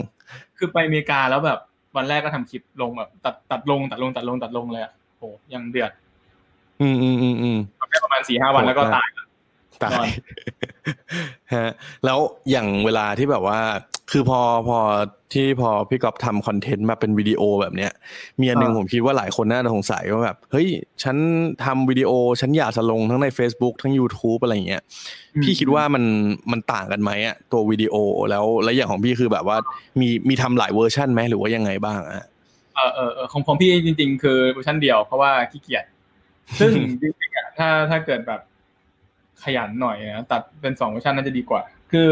คือไปอเมริกาแล้วแบบวันแรกก็ทำคลิปลงแบบตัดตัดลงตัดลงตัดลงตัดลงเลยอะโหยังเดือด อืมอืมอืมอืมแค่ประมาณสี่ห้าวันแล้วก็ตาย ตายฮะแล้วอย่างเวลาที่แบบว่า คือพอพอที่พอพี่กอบทำคอนเทนต์มาเป็นวิดีโอแบบเนี้ย มีอันนึงผมคิดว่าหลายคนน่าจะสงสัยว่าแบบ เฮ้ย ฉันทำวิดีโอ ฉันอยากจะลงทั้งใน Facebook ทั้ง YouTube อะไรเงี้ยพี่คิดว่ามันมันต่างกันไหมอะตัววิดีโอแล้วแล้วอย่างของพี่คือแบบว่ามีมีทำหลายเวอร์ชันไหมหรือว่ายังไงบ้างอะเออเออของของพี่จริง ๆ คือเวอร์ชันเดียวเพราะว่าขี้เกียจซึ่งจริงๆถ้าถ้าเกิดแบบ ขยันหน่อยนะตัดเป็นสองเวอร์ชันน่าจะดีกว่า คือ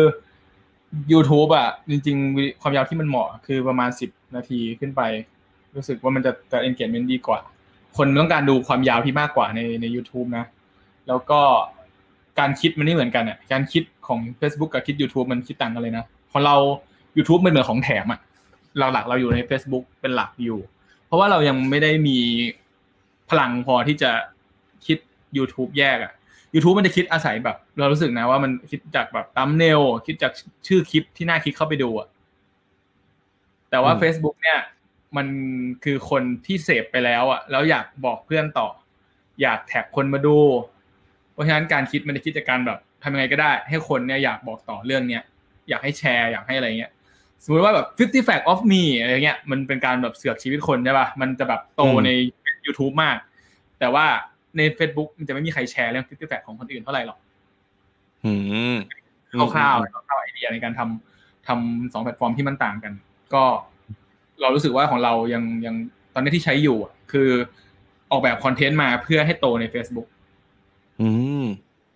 YouTube อะ จริง ๆ ความยาวที่มันเหมาะ คือประมาณสิบนาทีขึ้นไป รู้สึกว่ามันจะจะ engagement ดีกว่า คนต้องการดูความยาวที่มากกว่าในใน YouTube นะ แล้วก็การคิดมันไม่เหมือนกันอะการคิดของ Facebook กับคิด YouTube มันคิดต่างกันเลยนะของเรา YouTube มันเหมือนของแถมอะหลักๆเราอยู่ใน Facebook เป็นหลักอยู่ เพราะว่าเรายังไม่ได้มีพลังพอที่จะคิด YouTube แยกอะ YouTube มันจะคิดอาศัยแบบ เรารู้สึกนะว่ามันคิดจากแบบตัมเนลคิดจากชื่อคลิปที่น่าคลิกเข้าไปดูอะแต่ว่า Facebook เนี่ย มันคือคนที่เสพไปแล้วอะแล้วอยากบอกเพื่อนต่อ อยากแท็กคนมาดู เพราะฉะนั้นการคิดมันจะคิดจากการแบบทำยังไงก็ได้ ให้คนเนี่ยอยากบอกต่อเรื่องเนี้ยอยากให้แชร์อยากให้อะไรเงี้ยสมมติว่าแบบ50 fact of me อะไรเงี้ยมันเป็นการแบบเสือกชีวิตคนใช่ป่ะมันจะแบบโตใน YouTube มาก แต่ว่า ใน Facebook มันจะไม่มีใครแชร์เรื่อง50 fact ของคนอื่นเท่าไหร่หรอกอืมคร่าวๆคร่าวๆไอเดียในการทำทำสองแพลตฟอร์มที่มันต่างกัน ก็เรารู้สึกว่าของเรายังยังตอนนี้ที่ใช้อยู่คือออกแบบ content มาเพื่อให้โตใน Facebook อืม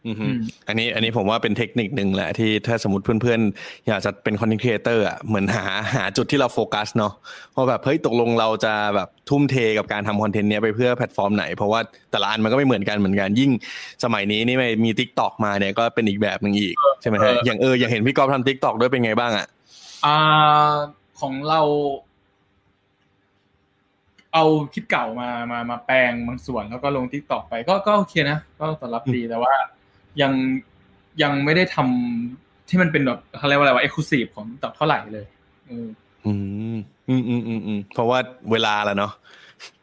อืมอันนี้อันนี้ผมว่าเป็นเทคนิคหนึ่งแหละที่ถ้าสมมติเพื่อนๆ อยากจะเป็น content creator อะเหมือนหาหาจุดที่เราโฟกัสเนาะเพราะแบบเฮ้ยตกลงเราจะแบบทุ่มเทกับการทำ content เนี้ยไปเพื่อแพลตฟอร์มไหน เพราะว่าแต่ละอันมันก็ไม่เหมือนกันเหมือนกันยิ่งสมัยนี้นี่มี TikTok มาเนี่ยก็เป็นอีกแบบหนึ่งอีกใช่ไหมฮะอย่างเอออย่างเห็นพี่กอล์ฟทำ TikTok ด้วยเป็นไงบ้างอะอ่าของเรา เอาคลิปเก่ามามามาแปลงบางส่วนแล้วก็ลง TikTok ไปก็ก็โอเคนะก็ตอบรับดีแต่ว่า ยังยังไม่ได้ทำที่มันเป็นแบบเขาเรียกว่าอะไรว่า exclusive ของ TikTok เท่าไหร่เลยอืมอืมอืมอืมอืมเพราะว่าเวลาแล้วเนาะ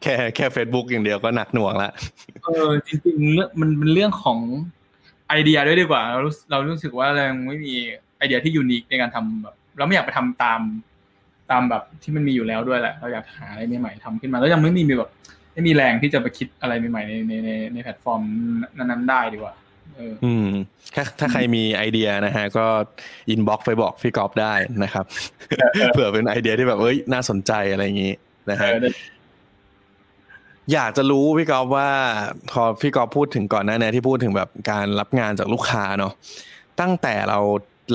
แค่แค่เฟซบุ๊กอย่างเดียวก็หนักหน่วงละเออจริงๆเรื่องมันเป็นเรื่องของไอเดียด้วยดีกว่า เราเรารู้สึกว่าเรายังไม่มีไอเดียที่ unique ในการทำแบบเราไม่อยากไปทำตามตามแบบที่มันมีอยู่แล้วด้วยแหละ เราอยากหาอะไรใหม่ๆทำขึ้นมา แล้วยังไม่มีแบบไม่มีแรงที่จะไปคิดอะไรใหม่ๆในในในในแพลตฟอร์มนั้นๆได้ดีกว่า อืม ถ้าถ้าใครมีไอเดียนะฮะ ก็ inbox ไปบอกพี่กอล์ฟได้นะครับเผื่อเป็นไอเดียที่แบบเอ้ยน่าสนใจอะไรอย่างนี้นะฮะอยากจะรู้พี่กอฟว่าพอพี่กอฟพูดถึงก่อนหน้านี้ที่พูดถึงแบบการรับงานจากลูกค้าเนาะตั้งแต่เรา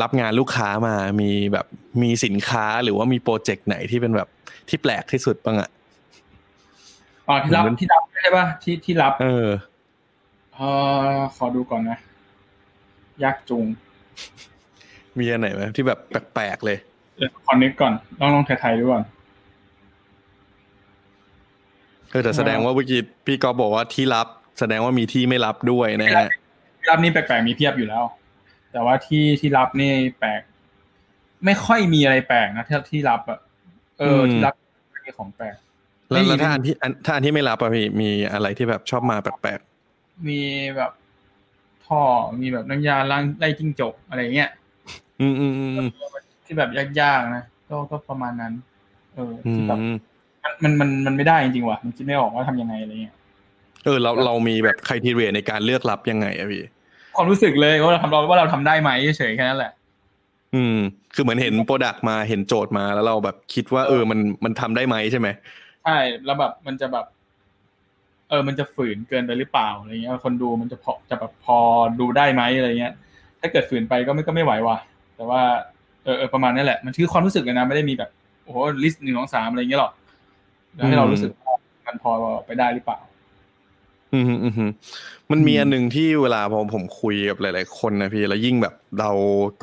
รับงานลูกค้ามามีแบบมีสินค้าหรือว่ามีโปรเจกต์ไหนที่เป็นแบบที่แปลกที่สุดบ้างอะอ๋อที่รับที่รับใช่ป่ะที่ที่รับ เออ เออขอดูก่อนนะ ยากจุง มีอันไหนไหมที่แบบแปลกๆเลยเดี๋ยวขอนึกก่อนต้องลองไทยๆดูก่อนเออแต่แสดงว่าเมื่อกี้พี่ก็บอกว่าที่รับ แสดงว่ามีที่ไม่รับด้วยนะฮะที่รับนี่แปลกๆมีเพียบอยู่แล้ว แต่ว่าที่ที่รับนี่แปลก ไม่ค่อยมีอะไรแปลกนะที่ที่รับอะเออที่รับมีของแปลกแล้วถ้าอันที่ถ้าอันที่ไม่รับอะพี่มีอะไรที่แบบชอบมาแปลก มีแบบท่อมีแบบน้ำยาล้างไล่จิ้งจกอะไรเงี้ยอืมอืมอืมที่แบบยากๆนะก็ก็ประมาณนั้น เออที่แบบมันมันมันไม่ได้จริงๆว่ะมันคิดไม่ออกว่าทำยังไงอะไรเงี้ยเออเราเรามีแบบใครทีเรียในการเลือกรับยังไงอะพี่ความรู้สึกเลยว่าเราทำเราว่าเราทำได้ไหมเฉยแค่นั้นแหละ อืม คือเหมือนเห็นโปรดักต์มาเห็นโจทย์มาแล้วเราแบบคิดว่า เออมันมันทำได้ไหมใช่ไหมใช่แล้วแบบมันจะแบบ เออมันจะฝืนเกินไปหรือเปล่าอะไรเงี้ย คนดูมันจะพอจะแบบพอดูได้ไหมอะไรเงี้ย ถ้าเกิดฝืนไปก็ไม่ก็ไม่ไหวว่ะ แต่ว่าเออประมาณนี้แหละ มันคือความรู้สึกเลยนะ ไม่ได้มีแบบโอ้โหลิสต์หนึ่งสองสามอะไรเงี้ยหรอกให้เรารู้สึกมันพอไปได้หรือเปล่า อืมอืมมันมีอันหนึ่งที่เวลาพอผมคุยกับหลาย ๆ คนนะพี่แล้วยิ่งแบบเรา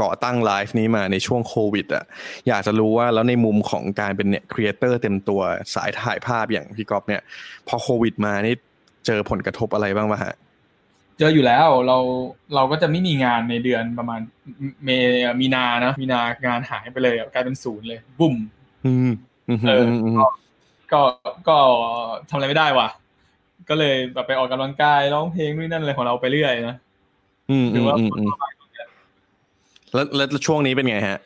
ก่อตั้งไลฟ์นี้มาในช่วงโควิดอะอยากจะรู้ว่าแล้วในมุมของการเป็นเนี่ยครีเอเตอร์เต็มตัวสายถ่ายภาพอย่างพี่ก๊อฟเนี่ย พอโควิดมานี่เจอผลกระทบอะไรบ้างปะฮะเจออยู่แล้วเราเราก็จะไม่มีงานในเดือนประมาณเมมีนานะมีนางานหายไปเลยกลายเป็นศูนย์เลยบุ่มเออก็ก็ทำอะไรไม่ได้ว่ะ ก็เลยแบบไปออกกำลังกายร้องเพลงนู่นนั่นอะไรของเราไปเรื่อยนะอืมหรือว่าแล้วแล้วช่วงนี้เป็นไงฮะ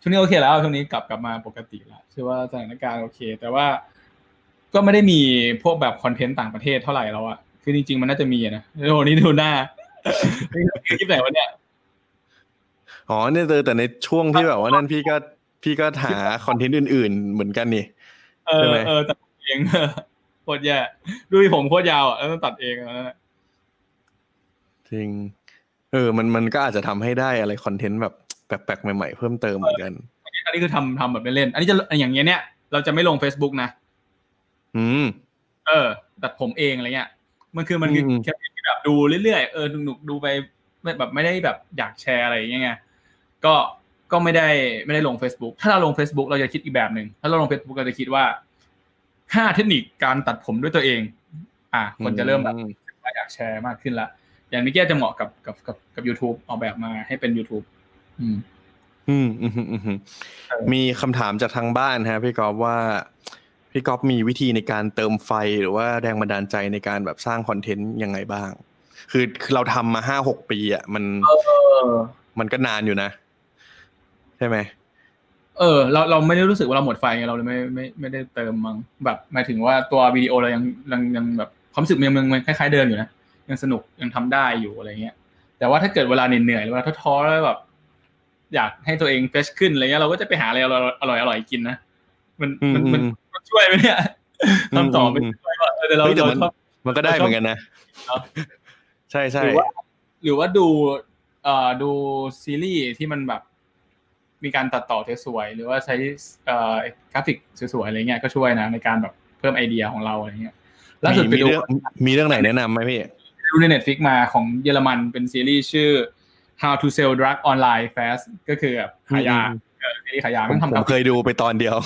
ช่วงนี้โอเคแล้วช่วงนี้กลับกลับมาปกติแล้วเชื่อว่าสถานการณ์โอเค แต่ว่าก็ไม่ได้มีพวกแบบคอนเทนต์ต่างประเทศเท่าไหร่แล้วอะคือจริงๆมันน่าจะมีนะโอ้นี่ดูหน้าคลิปไหนวะเนี่ยอ๋อเนี่ยเจอแต่ในช่วงที่แบบว่านั่นพี่ก็พี่ก็หาคอนเทนต์อื่น ๆ เหมือนกันนี่ใช่ไหมเออแต่เอง โคตรแย่ดูผมโคตรยาวอะแล้วต้องตัดเองแล้วนะจริง เออ มันมันก็อาจจะทำให้ได้อะไรคอนเทนต์แบบแปลกๆใหม่ๆเพิ่มเติมเหมือนกันอันนี้คือทำทำแบบเล่น อันนี้จะอย่างเงี้ยเนี่ยเราจะไม่ลง Facebook นะ อืม เออ ตัดผมเองอะไรเงี้ย มันคือมันคือแค่แบบดูเรื่อยๆ เออหนุกดูไปแบบไม่ได้แบบอยากแชร์อะไรอย่างเงี้ยก็ก็ไม่ได้ไม่ได้ลง Facebook ถ้าเราลง Facebook เราจะคิดอีกแบบหนึ่งถ้าเราลง Facebook เราจะคิดว่า ห้าเทคนิคการตัดผมด้วยตัวเอง อะคนจะเริ่มแบบอยากแชร์มากขึ้นละ อย่างนี้แกจะเหมาะกับกับกับกับ YouTube ออกแบบมาให้เป็น YouTube อืมอืม อืมอืมอืมมีคำถามจากทางบ้านฮะพี่กอฟว่าพี่กอฟมีวิธีในการเติมไฟหรือว่าแรงบันดาลใจในการแบบสร้างคอนเทนต์ยังไงบ้าง คือคือเราทำมาห้าหกปีอะมันมันก็นานอยู่นะ ใช่ไหม เออเราเราไม่ได้รู้สึกว่าเราหมดไฟไงเราเลยไม่ไม่ไม่ได้เติมมั้งแบบหมายถึงว่าตัววิดีโอเรายังยังยังแบบความรู้สึกมันมันคล้ายๆเดิมอยู่นะยังสนุกยังทำได้อยู่อะไรเงี้ย แต่ว่าถ้าเกิดเวลาเหนื่อยหรือว่าท้อๆแล้วแบบอยากให้ตัวเองเฟชขึ้นอะไรเงี้ยเราก็จะไปหาอะไรอร่อยอร่อยกินนะมันมันมันช่วยไหมเนี่ยคำตอบไม่ช่วยว่าแต่เราเรามันก็ได้เหมือนกันนะใช่ใช่หรือว่า หรือว่าดูเอ่อดูซีรีส์ที่มันแบบ มีการตัดต่อสวยๆหรือว่าใช้เอ่อกราฟิกสวยๆอะไรเงี้ยก็ช่วยนะในการแบบเพิ่มไอเดียของเราอะไรเงี้ยล่าสุดไปดูมีเรื่องไหนแนะนำไหมพี่ดูใน Netflix มาของเยอรมันเป็นซีรีส์ชื่อ How to Sell Drug Online Fast ก็คือแบบขายยาซีรีส์ขายยาผมเคยดูไปตอนเดียว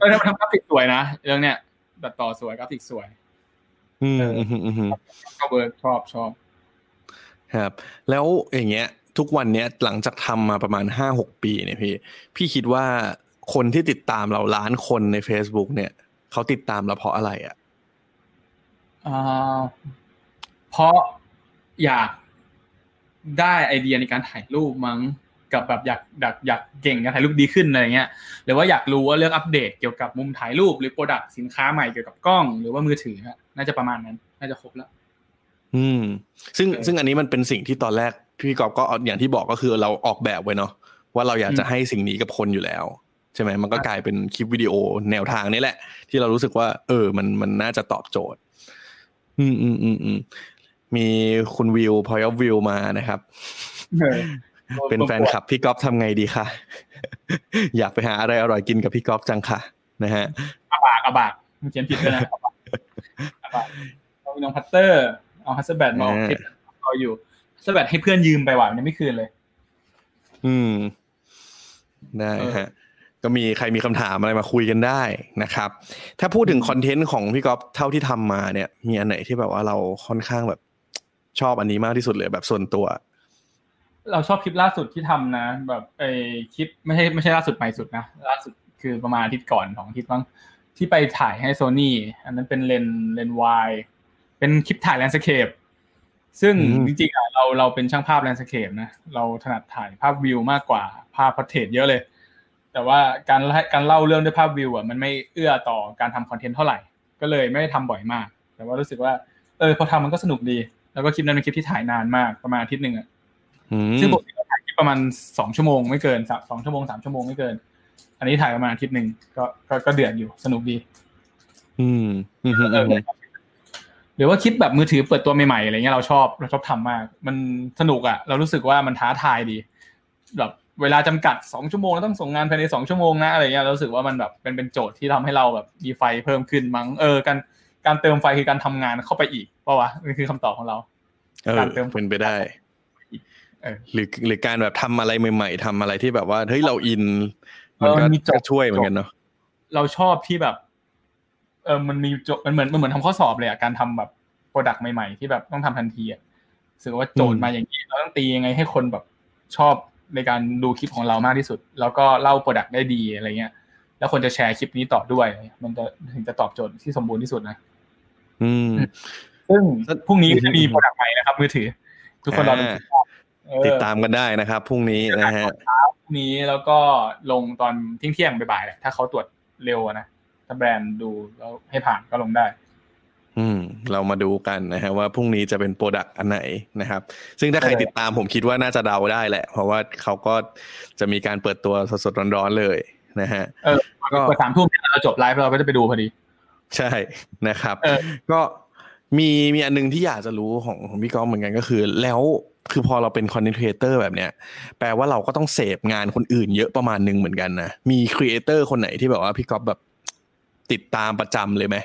เออทำกราฟิกสวยนะเรื่องเนี้ยตัดต่อสวยกราฟิกสวย อืมอืมอืมก็ work ชอบชอบ ครับ แล้วอย่างเงี้ย ทุกวันเนี้ยหลังจากทำมาประมาณห้าหกปีเนี่ยพี่ พี่คิดว่าคนที่ติดตามเราล้านคนใน Facebook เนี่ยเขาติดตามเราเพราะอะไรอะเพราะอยากได้ไอเดียในการถ่ายรูปมั้งกับแบบอยากอยากอยากเก่งการถ่ายรูปดีขึ้นอะไรเงี้ยหรือว่าอยากรู้ว่าเรื่องอัปเดตเกี่ยวกับมุมถ่ายรูปหรือ product สินค้าใหม่เกี่ยวกับกล้อง หรือว่ามือถือน่าจะประมาณนั้น น่าจะครบแล้วอืม ซึ่งซึ่งอันนี้มันเป็นสิ่งที่ตอนแรก พี่กอบก็อย่างที่บอกก็คือเราออกแบบไว้เนาะว่าเราอยากจะให้สิ่งนี้กับคนอยู่แล้ว ใช่ไหมมันก็กลายเป็นคลิปวิดีโอแนวทางนี้แหละ ที่เรารู้สึกว่า เออ มันมันน่าจะตอบโจทย์ อืมอืมอืมอืมมีคุณวิวพอยวิวมานะครับ เป็นแฟนคลับพี่ก๊อฟทำไงดีคะอยากไปหาอะไรอร่อยกินกับพี่ก๊อฟจังค่ะ นะฮะอาบากอาบากเขียนผิดเลยนะอาบากเอาน้องพัตเตอร์ เอาฮัสเบดมาคิดเอาอยู่ฮั สเบดให้เพื่อนยืมไปหวานยังไม่คืนเลย อืม ได้ฮะก็มีใครมีคำถามอะไรมาคุยกันได้นะครับ ถ้าพูดถึงคอนเทนต์ของพี่ก๊อฟเท่าที่ทำมาเนี่ย มีอันไหนที่แบบว่าเราค่อนข้างแบบชอบอันนี้มากที่สุดเลยแบบส่วนตัว เราชอบคลิปล่าสุดที่ทำนะ แบบไอคลิปไม่ใช่ไม่ใช่ล่าสุดใหม่สุดนะล่าสุดคือประมาณอาทิตย์ก่อนของอาทิตย์บ้างที่ไปถ่ายให้โซนี่อันนั้นเป็นเลนเลนไวด์เป็นคลิปถ่าย landscape ซึ่งจริงๆเราเราเป็นช่างภาพ landscape นะเราถนัดถ่ายภาพวิวมากกว่าภาพ portrait เยอะเลย แต่ว่าการการเล่าเรื่องด้วยภาพวิวอะมันไม่เอื้อต่อการทำ content เท่าไหร่ ก็เลยไม่ได้ทำบ่อยมาก แต่ว่ารู้สึกว่าเออพอทำมันก็สนุกดี แล้วก็คลิปนั้นเป็นคลิปที่ถ่ายนานมากประมาณอาทิตย์หนึ่งอะซึ่งปกติเราถ่ายคลิปประมาณสองชั่วโมงไม่เกินสองชั่วโมงสามชั่วโมงไม่เกิน อันนี้ถ่ายประมาณอาทิตย์หนึ่งก็ก็ก็เดือดอยู่สนุกดี อืมห รือว่าคิดแบบมือถือเปิดตัวใหม่ๆอะไรเงี้ยเราชอบเราชอบทำมาก มันสนุกอะ เรารู้สึกว่ามันท้าทายดี แบบเวลาจำกัดสองชั่วโมงต้องส่งงานภายในสองชั่วโมงนะอะไรเงี้ยเรารู้สึกว่ามันแบบเป็นเป็นโจทย์ที่ทำให้เราแบบมีไฟเพิ่มขึ้นมั้งเออการการเติมไฟคือการทำงานเข้าไปอีกป่าวะนี่คือคำตอบของเราการเติมเป็นไปได้หรือหรือการแบบทำอะไรใหม่ๆทำอะไรที่แบบว่าเฮ้ยเราอิน มันก็ช่วยเหมือนกันเนาะเราชอบที่แบบ เออมันมีโจทย์มันเหมือนมันเหมือนทำข้อสอบเลยอะการทำแบบ product ใหม่ๆ ที่แบบต้องทำทันทีอะรู้สึกว่าโจทย์มาอย่างนี้เราต้องตียังไงให้คนแบบชอบในการดูคลิปของเรามากที่สุด แล้วก็เล่า product ได้ดีอะไรเงี้ย แล้วคนจะแชร์คลิปนี้ต่อด้วย มันจะถึงจะตอบโจทย์ที่สมบูรณ์ที่สุดนะ อืม ซึ่งพรุ่งนี้จะมี product ใหม่นะครับ มือถือ ทุกคนรอติดตามกันได้นะครับพรุ่งนี้นะฮะพรุ่งนี้แล้วก็ลงตอนเที่ยงเที่ยงบ่ายๆถ้าเขาตรวจเร็วนะ ถ้าแบรนด์ดูแล้วให้ผ่านก็ลงได้ อืม เรามาดูกันนะฮะว่าพรุ่งนี้จะเป็น product อันไหนนะครับ ซึ่งถ้าใครติดตามผมคิดว่าน่าจะเดาได้แหละ เพราะว่าเขาก็จะมีการเปิดตัวสดๆร้อนๆเลยนะฮะ เออก็สามทุ่มเราจบไลฟ์เราก็จะไปดูพอดี ใช่นะครับ ก็มีมีอันนึงที่อยากจะรู้ของของพี่ก๊อฟเหมือนกันก็คือ แล้วคือพอเราเป็น content creator แบบเนี้ยแปลว่าเราก็ต้องเสพงานคนอื่นเยอะประมาณนึงเหมือนกันนะมี creator คนไหนที่แบบว่าพี่ก๊อฟแบบ ติดตามประจำเลยไหม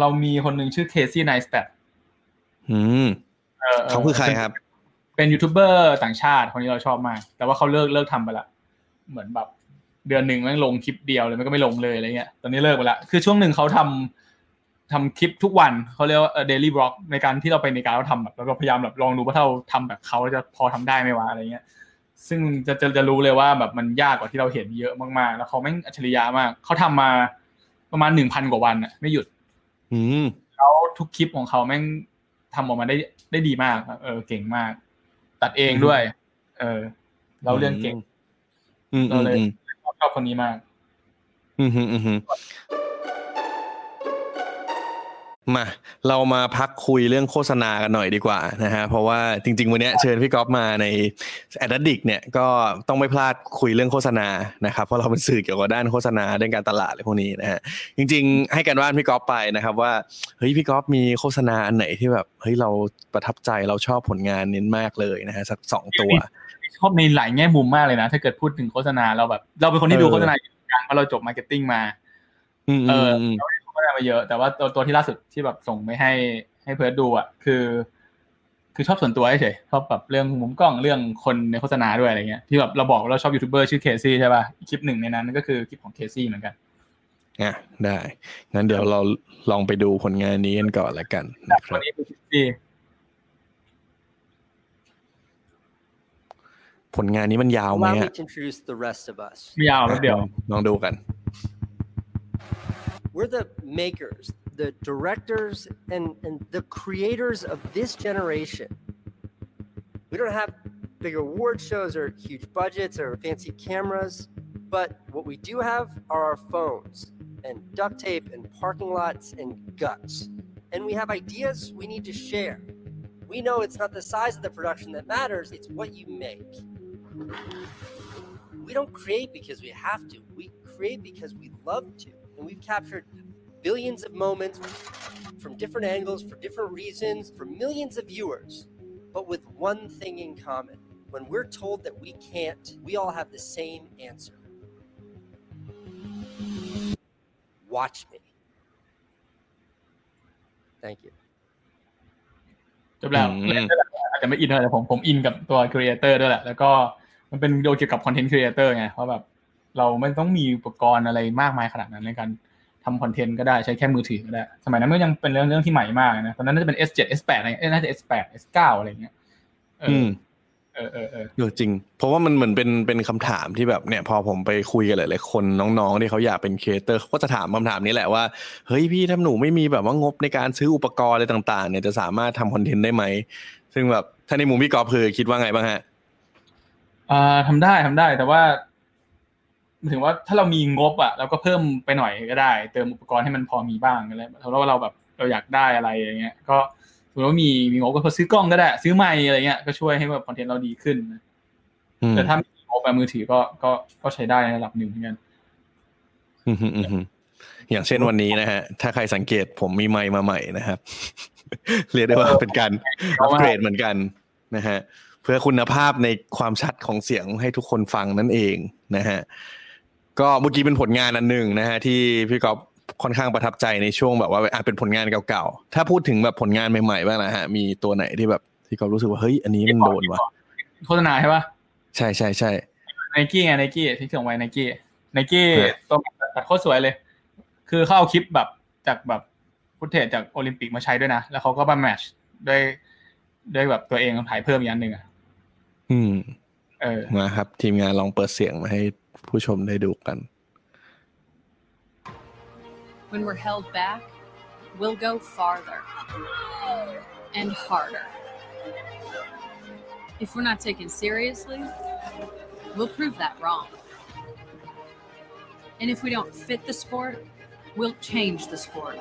เรามีคนหนึ่งชื่อ Casey Neistatอืมเขาคือใครครับ เป็นยูทูบเบอร์ต่างชาติคนนี้เราชอบมาก แต่ว่าเขาเลิกเลิกทำไปละเหมือนแบบเดือนหนึ่งแม่งลงคลิปเดียวเลยมันก็ไม่ลงเลยอะไรเงี้ย ตอนนี้เลิกไปละคือช่วงหนึ่งเขาททำคลิปทุกวันเขาเรียกว่าเดลี่บล็อกในการที่เราไปในการเราทำแบบเราพยายามแบบลองดูว่าถ้าเราทำแบบเขาจะพอทำได้ไหมวะอะไรเงี้ย ซึ่งจะจะจะรู้เลยว่าแบบมันยากกว่าที่เราเห็นเยอะมากๆ แล้วเขาแม่งอัจฉริยะมากเขาทำมา ประมาณหนึ่งพันกว่าวันอะไม่หยุด อืมแล้วทุกคลิปของเขาแม่งทำออกมาได้ได้ดีมากเออเก่งมาก ตัดเองด้วย เออเราเรื่องเก่งอืมเราเลยอืมชอบคนนี้มาก อืมอืมอืม มาเรามาพักคุยเรื่องโฆษณากันหน่อยดีกว่านะฮะเพราะว่าจริง ๆ วันนี้เชิญพี่ก๊อฟมาในแอดดิกเนี่ยก็ต้องไม่พลาดคุยเรื่องโฆษณานะครับเพราะเราเป็นสื่อเกี่ยวกับด้านโฆษณาด้านการตลาดอะไรพวกนี้นะฮะจริง ๆ ให้กันว่านพี่ก๊อฟไปนะครับว่าเฮ้ยพี่ก๊อฟมีโฆษณาอันไหนที่แบบเฮ้ยเราประทับใจเราชอบผลงานนี้มากเลยนะฮะสักสองตัวชอบในหลายแง่มุมมากเลยนะ ถ้าเกิดพูดถึงโฆษณาเราแบบ เราเป็นคนที่ดูโฆษณาอยู่กันเพราะเราจบ marketing มาอืมเออื อมอืมโฆษณามาเยอะ แต่ว่าตัวตัวที่ล่าสุดที่แบบส่งไปให้ให้เพิร์ดดูอะคือ คือชอบส่วนตัวเฉยๆชอบแบบเรื่องมุมกล้องเรื่องคนในโฆษณาด้วยอะไรเงี้ยที่แบบเราบอกว่าเราชอบยูทูบเบอร์ชื่อ Casey ใช่ป่ะคลิปหนึ่งในนั้นก็คือคลิปของ Casey เหมือนกันอะได้งั้นเดี๋ยวเราลองไปดูผลงานนี้กันก่อนละกันนะควัรันบนี้คือเคซี่ผลงานนี้มันยาวไหม Allow me อะ to introduce the rest of us. ไม่ยาวแล้วเดียวลองดูกัน We're the makers, the directors, and, and the creators of this generation. We don't have big award shows or huge budgets or fancy cameras, but what we do have are our phones and duct tape and parking lots and guts. And we have ideas we need to share. We know it's not the size of the production that matters, it's what you make. We don't create because we have to, we create because we love to And we've captured billions of moments from different angles, for different reasons, for millions of viewers, but with one thing in common. When we're told that we can't, we all have the same answer Watch me. Thank you. จบแล้ว อืม อาจจะไม่อินเท่าไหร่แต่ผมผมอินกับตัวครีเอเตอร์ด้วยแหละ แล้วก็มันเป็นวิดีโอเกี่ยวกับคอนเทนต์ครีเอเตอร์ไงเพราะแบบ เราไม่ต้องมีอุปกรณ์อะไรมากมายขนาดนั้นในการทำ content ก็ได้ใช้แค่มือถือก็ได้ สมัยนั้นมันยังเป็นเรื่องเรื่องที่ใหม่มากนะตอนนั้นน่าจะเป็น S7 S8 อะไรเงี้ยเอ้ยน่าจะ S8 S9 อะไรเงี้ยเอออือมเออเออเออเออจริง เพราะว่ามันเหมือนเป็นเป็นคำถามที่แบบเนี่ย พอผมไปคุยกับหลายๆคนน้องๆที่เขาอยากเป็นครีเอเตอร์เขาก็จะถามคำถามนี้แหละว่าเฮ้ยพี่ถ้าหนูไม่มีแบบว่างบในการซื้ออุปกรณ์อะไรต่างๆ เนี่ยจะสามารถทำคอนเทนต์ได้ไหมซึ่งแบบถ้าในมุมพี่กอล์ฟคือคิดว่าไงบ้างฮะอ่าทำได้ทำได้แต่ว่าหมาย ถึงว่าถ้าเรามีงบอะเราก็เพิ่มไปหน่อยก็ได้ เติมอุปกรณ์ให้มันพอมีบ้างก็ได้ถ้าเราเราแบบเราอยากได้อะไรอย่างเงี้ย ก็สมมติว่ามีมีงบก็ซื้อกล้องก็ได้ ซื้อไมค์อะไรเงี้ยก็ช่วยให้แบบคอนเทนต์เราดีขึ้นอืมแต่ถ้าไม่มีงบแบบมือถือก็ก็ก็ใช้ได้ในระดับหนึ่งเหมือนกันอืมอืมอืมอืมอย่างเช่นวันนี้นะฮะ ถ้าใครสังเกตผมมีไมค์มาใหม่นะครับ เรียกได้ว่าเป็นการอัปเกรดเหมือนกันนะฮะ เพื่อคุณภาพในความชัดของเสียงให้ทุกคนฟังนั่นเองนะฮะ ก็เมื่อกี้เป็นผลงานอันหนึ่งนะฮะที่พี่ก๊อฟค่อนข้างประทับใจในช่วงแบบว่าอะเป็นผลงานเก่าๆ ถ้าพูดถึงแบบผลงานใหม่ๆบ้างนะฮะ มีตัวไหนที่แบบที่ก๊อฟรู้สึกว่าเฮ้ยอันนี้มันโดนวะโฆษณาใช่ปะใช่ใช่ใช่ไนกี้ไงไนกี้ที่ส่งไว้ไนกี้ไนกี้ฮะตัวตัดโคตรสวยเลย คือเขาเอาคลิปแบบจากแบบฟุตเทจจากโอลิมปิกมาใช้ด้วยนะ แล้วเขาก็มาแมทช์ด้วยด้วยแบบตัวเองถ่ายเพิ่มอีกอันหนึ่งอะอืม เออมาครับ ทีมงานลองเปิดเสียงมาให้ ผู้ชมได้ดูกัน When we're held back, we'll go farther and harder. If we're not taken seriously, we'll prove that wrong. And if we don't fit the sport, we'll change the sport.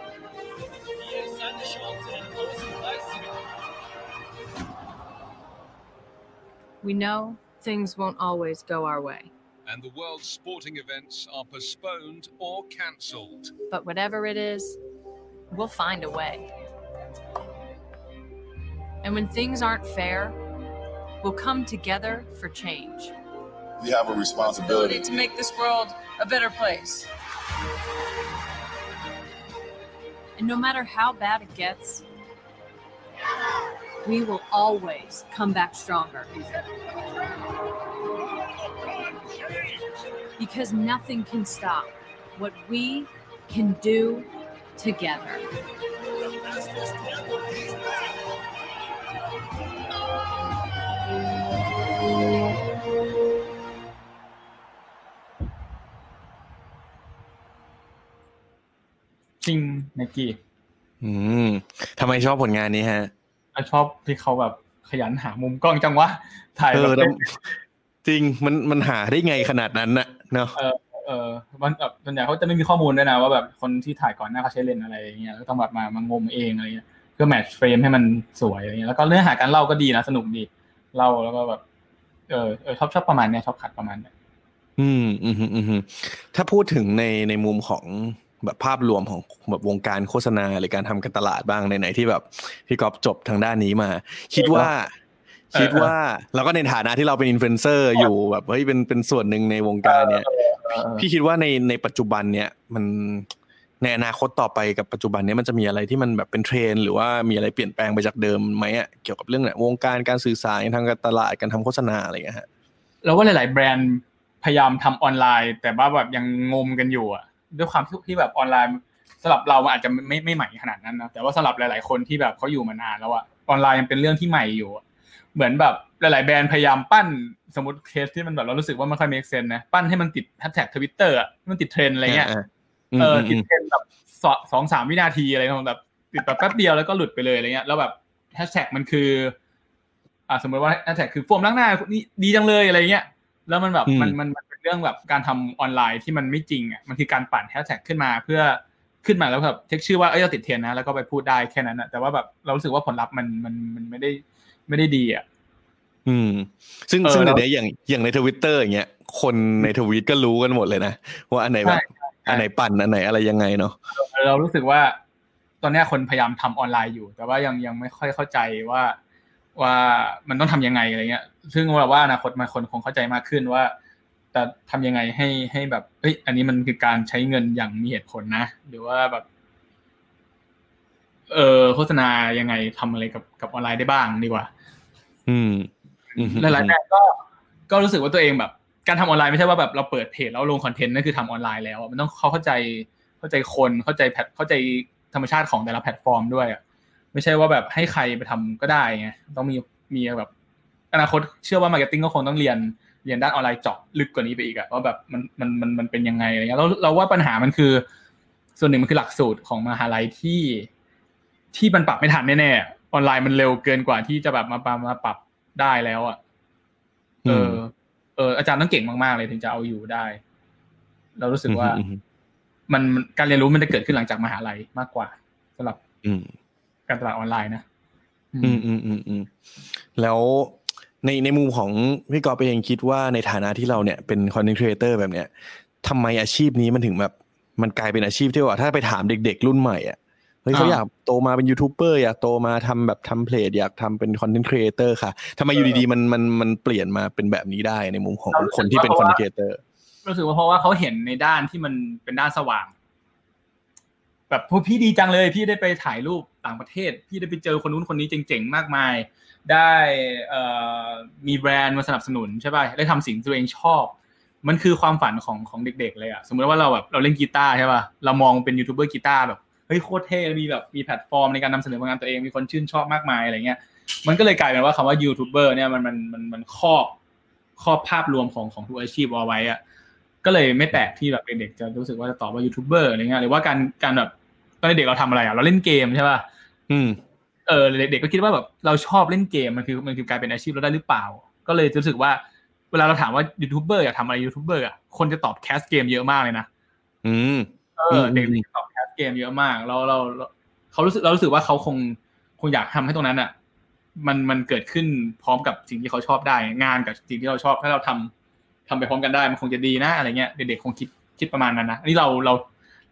We know things won't always go our way, and the world's sporting events are postponed or cancelled. but whatever it is, we'll find a way. And when things aren't fair, we'll come together for change. We have a responsibility. to make this world a better place. And no matter how bad it gets, we will always come back stronger. Because nothing can stop what we can do together. จริงไนกี้อืมทำไมชอบผลงานนี้ฮะชอบที่เขาแบบขยันหามุมกล้องจังวะถ่ายเอแบอบแล้ว จริงมันมันหาได้ไงขนาดนั้นน่ะเนาะเออเออมันแบบส่วนใหญ่เขาจะไม่มีข้อมูลด้วยนะว่าแบบคนที่ถ่ายก่อนหน้าเขาใช้เลนส์อะไรอย่างเงี้ยก็ต้องแบบมามางมเองอะไรเงี้ยเพื่อแมทช์เฟรมให้มันสวยอะไรเงี้ยแล้วก็เนื้อหาการเล่าก็ดีนะสนุกดีเล่าแล้วก็แบบเออเออชอบชอบประมาณเนี้ยชอบขัดประมาณเนี้ยอืมอืมอืมอืมถ้าพูดถึงในในมุมของแบบภาพรวมของแบบวงการโฆษณาหรือการทำการตลาดบ้างในไหนๆที่แบบพี่ก๊อฟจบทางด้านนี้มา คิดว่า คิดว่าแล้วก็ในฐานะที่เราเป็นอินฟลูเอนเซอร์อยู่แบบเฮ้ยเป็นเป็นส่วนหนึ่งในวงการเนี่ยเออพี่คิดว่าในในปัจจุบันเนี่ยมันในอนาคตต่อไปกับปัจจุบันเนี้ยมันจะมีอะไรที่มันแบบเป็นเทรนด์หรือว่ามีอะไรเปลี่ยนแปลงไปจากเดิมไหมอะเกี่ยวกับเรื่องเนี่ยวงการการสื่อสารทางการตลาดการทำโฆษณาอะไรอย่างเงี้ยฮะแล้วว่าหลาย ๆ แบรนด์พยายามทำออนไลน์ แต่ว่าแบบยังงมกันอยู่อะด้วยความที่ที่แบบออนไลน์สำหรับเรามันอาจจะไม่ไม่ใหม่ขนาดนั้นนะแต่ว่าสำหรับหลาย ๆ คนที่แบบเขาอยู่มานานแล้วอะออนไลน์ยังเป็นเรื่องที่ใหม่อยู่อะ เหมือนแบบหลาย ๆ แบรนด์พยายามปั้นสมมติเคสที่มันแบบเรารู้สึกว่าไม่ค่อย make sense นะปั้นให้มันติดแฮชแท็กทวิตเตอร์อะให้มันติดเทรนด์อะไรเงี้ยเออติดเทรนด์แบบสองสองสามวินาทีอะไรนะแบบติดแบบแป๊บเดียวแล้วก็หลุดไปเลยอะไรเงี้ยแล้วแบบแฮชแท็กมันคืออ่าสมมติว่าแฮชแท็กคือโฟมล้างหน้านี่ดีจังเลยอะไรเงี้ยแล้วมันแบบอืมมันมันมันเป็นเรื่องแบบการทำออนไลน์ที่มันไม่จริงอะมันคือการปั่นแฮชแท็กขึ้นมาเพื่อขึ้นมาแล้วแบบเช็คชื่อว่าเอ้ยเราติดเทรนด์นะแล้วก็ไปพูดได้แค่นั้นอะแต่ว่าแบบเรารู้สึกว่าผลลัพธ์มันมันมันไม่ได้ ไม่ได้ดีอะอืม ซึ่งเออซึ่งแล้วเดี๋ยวนี้อย่างอย่างในทวิตเตอร์อย่างเงี้ยคนในทวิตก็รู้กันหมดเลยนะว่าอันไหนแบบใช่อันไหนปั่นอันไหนอะไรยังไงเนาะเรารู้สึกว่า ตอนเนี้ยคนพยายามทำออนไลน์อยู่ แต่ว่ายังยังไม่ค่อยเข้าใจว่า ว่ามันต้องทำยังไงอะไรเงี้ย ซึ่งเราว่าอนาคตมันคนคงเข้าใจมากขึ้นว่าจะทำยังไงให้ให้แบบเอ้ย อันนี้มันคือการใช้เงินอย่างมีเหตุผลนะ หรือว่าแบบ เออโฆษณายังไงทำอะไรกับกับออนไลน์ได้บ้างดีกว่าอืมอืม หลายๆแบรนด์ก็ก็รู้สึกว่าตัวเองแบบ การทำออนไลน์ไม่ใช่ว่าแบบเราเปิดเพจแล้วลงคอนเทนต์นั่นคือทำออนไลน์แล้วอะมันต้องเขาเข้าใจเข้าใจคนเข้าใจแพลตเข้าใจธรรมชาติของแต่ละแพลตฟอร์มด้วยอะไม่ใช่ว่าแบบให้ใครไปทำก็ได้ไงต้องมีมีแบบอนาคตเชื่อว่า marketing ก็คงต้องเรียนเรียนด้านออนไลน์เจาะลึกกว่านี้ไปอีกอะว่าแบบมันมันมันมันเป็นยังไงอะไรเงี้ยเราเราว่าปัญหามันคือ ส่วนหนึ่งมันคือหลักสูตรของมหาลัยที่ที่มันปรับไม่ทันแน่ๆออนไลน์มันเร็วเกินกว่าที่จะแบบมาปรับมาปรับได้แล้วอะเออ เออ อาจารย์ต้องเก่งมากๆเลยถึงจะเอาอยู่ได้ เรารู้สึกว่าอืมอืมมันมันการเรียนรู้มันจะเกิดขึ้นหลังจากมหาลัยมากกว่าสำหรับอืมการตลาดออนไลน์นะอืมอืมอืมอืมแล้วในในมุมของพี่ก๊อฟเองคิดว่าในฐานะที่เราเนี่ยเป็นคอนเทนต์ครีเอเตอร์แบบเนี้ยทำไมอาชีพนี้มันถึงแบบ มันกลายเป็นอาชีพที่ว่าถ้าไปถามเด็ก ๆ รุ่นใหม่อะ เฮ้ยเขาอ่าอยากโตมาเป็นยูทูบเบอร์อยากโตมาทำแบบทำเพจอยากทำเป็นคอนเทนต์ครีเอเตอร์ค่ะทำไมอยู่ดีๆมันมันมันเปลี่ยนมาเป็นแบบนี้ได้ในมุมของคนที่เป็นคอนเทนต์ครีเอเตอร์รู้สึกว่าเพราะว่าเขาเห็นในด้านที่มันเป็นด้านสว่าง แบบพวกพี่ดีจังเลย พี่ได้ไปถ่ายรูปต่างประเทศ พี่ได้ไปเจอคนนู้นคนนี้เจ๋งๆมากมาย ได้เอ่อมีแบรนด์มาสนับสนุนใช่ป่ะได้ทำสิ่งที่ตัวเองชอบ มันคือความฝันของของเด็ก ๆ เลยอะสมมติว่าเราแบบเราเล่นกีตาร์ใช่ป่ะเรามองเป็นยูทูบเบอร์กีตาร์แบบ เฮ้ยโคตรเท่มีแบบมีแพลตฟอร์มในการนำเสนอผลงานตัวเองมีคนชื่นชอบมากมายอะไรเงี้ยมันก็เลยกลายเป็นว่าคำว่ายูทูบเบอร์เนี่ยมันมันมันมันครอบครอบภาพรวมของของทุกอาชีพเอาไว้อะก็เลยไม่แปลกที่แบบเด็กๆจะรู้สึกว่าจะตอบว่ายูทูบเบอร์อะไรเงี้ยหรือว่าการการแบบตอนเด็กเราทำอะไรอะเราเล่นเกมใช่ป่ะอืมเออเด็กๆก็คิดว่าแบบเราชอบเล่นเกมมันคือมันคือกลายเป็นอาชีพเราได้หรือเปล่า ก็เลยรู้สึกว่า เวลาเราถามว่ายูทูบเบอร์อยากทำอะไรยูทูบเบอร์อะคนจะตอบ cast เกมเยอะมากเลยนะอืมเออเด็กๆตอบ cast เกมเยอะมากเราเราเราเขารู้สึกเรารู้สึกว่าเขาคงคงอยากทำให้ตรงนั้นอะ มันมันเกิดขึ้นพร้อมกับสิ่งที่เขาชอบได้งานกับสิ่งที่เราชอบถ้าเราทำทำไปพร้อมกันได้มันคงจะดีนะอะไรเงี้ยเด็กๆคงคิดคิดประมาณนั้นนะอันนี้เราเรา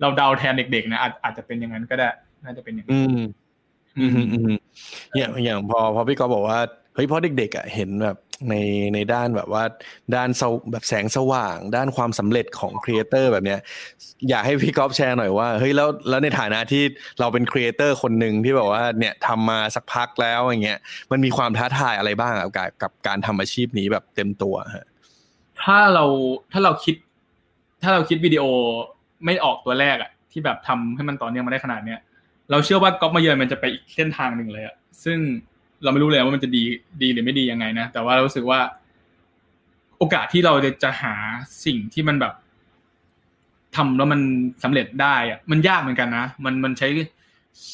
เราเดาแทนเด็กๆนะอาจอาจจะเป็นอย่างนั้นก็ได้ น่าจะเป็นอย่างนั้นอืมอืมอืมอืมอย่างอย่างพอพอพี่กอฟบอกว่า เฮ้ยเพราะเด็กๆอะเห็นแบบในในด้านแบบว่าด้านเสาแบบแสงสว่าง ด้านความสำเร็จของครีเอเตอร์แบบเนี้ยอยากให้พี่กอฟแชร์หน่อยว่าเฮ้ยแล้วแล้วในฐานะที่เราเป็นครีเอเตอร์คนหนึ่งที่แบบว่าเนี่ยทำมาสักพักแล้วอย่างเงี้ยมันมีความท้าทายอะไรบ้างกับกับการทำอาชีพนี้แบบเต็มตัวฮะถ้าเราถ้าเราคิด ถ้าเราคิดวิดีโอไม่ออกตัวแรกอะที่แบบทำให้มันต่อเนื่องมาได้ขนาดเนี้ยเราเชื่อว่าก๊อปมาเยือนมันจะไปอีกเส้นทางหนึ่งเลยอะซึ่ง เราไม่รู้เลยว่ามันจะดีดีหรือไม่ดียังไงนะแต่ว่าเรารู้สึกว่า โอกาสที่เราจะหาสิ่งที่มันแบบทำแล้วมันสำเร็จได้อะมันยากเหมือนกันนะมันมันใช้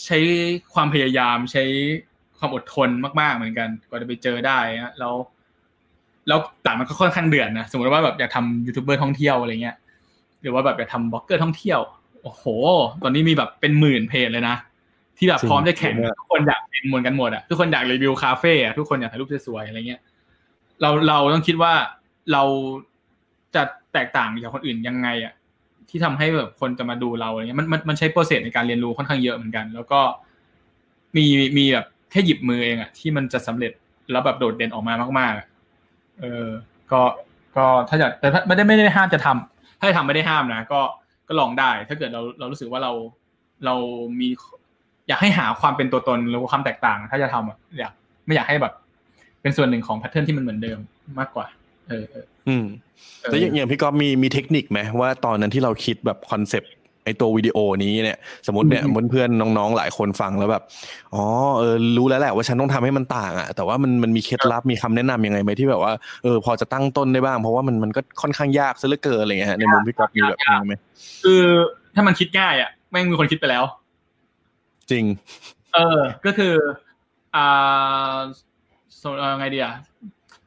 ใช้ความพยายามใช้ความอดทนมาก ๆเหมือนกัน กว่าจะไปเจอได้นะแล้ว แล้วต่างมันก็ค่อนข้างเดือดนะสมมติว่าแบบอยากทำยูทูบเบอร์ท่องเที่ยวอะไรเงี้ยหรือว่าแบบอยากทำบล็อกเกอร์ท่องเที่ยว โอ้โห ตอนนี้มีแบบเป็นหมื่นเพจเลยนะ ที่แบบพร้อมจะแข่งทุกคนอยากเป็นเหมือนกันหมดอะทุกคนอยากรีวิวคาเฟ่อะทุกคนอยากถ่ายรูปสวยๆอะไรเงี้ยเราเราต้องคิดว่าเราจะแตกต่างจากคนอื่นยังไงอะที่ทำให้แบบคนจะมาดูเราอะไรเงี้ยมันมันมันใช้โปรเซสในการเรียนรู้ค่อนข้างเยอะเหมือนกัน แล้วก็มีมีแบบแค่หยิบมือเองอะที่มันจะสำเร็จแล้วแบบโดดเด่นออกมามากๆเออก็ก็ถ้าอยากแต่ไม่ได้ไม่ได้ห้ามจะทำถ้าทำไม่ได้ห้ามนะก็ก็ลองได้ ถ้าเกิดเราเรารู้สึกว่าเราเรามี อยากให้หาความเป็นตัวตนหรือความแตกต่าง ถ้าจะทำอะอยากไม่อยากให้แบบ เป็นส่วนหนึ่งของ pattern ที่มันเหมือนเดิมมากกว่า เอออืมแล้วอย่างพี่ก๊อฟมีมีเทคนิคไหมว่าตอนนั้นที่เราคิดแบบคอนเซปต์ไอตัววิดีโอนี้เนี่ยสมมติเนี่ยเพื่อนๆน้องๆหลายคนฟังแล้วแบบอ๋อเออรู้แล้วแหละว่าฉันต้องทำให้มันต่างอะแต่ว่ามันมันมีเคล็ดลับมีคำแนะนำยังไงไหมที่แบบว่าเออพอจะตั้งต้นได้บ้างเพราะว่ามันมันก็ค่อนข้างยากซะเหลือเกินอะไรเงี้ยในมุมพี่ก๊อฟมีแบบนี้ไหมคือถ้ามันคิดง่ายอะแม่งมีคนคิดไปแล้ว จริง เออ ก็คืออ่าสมไงดีอะ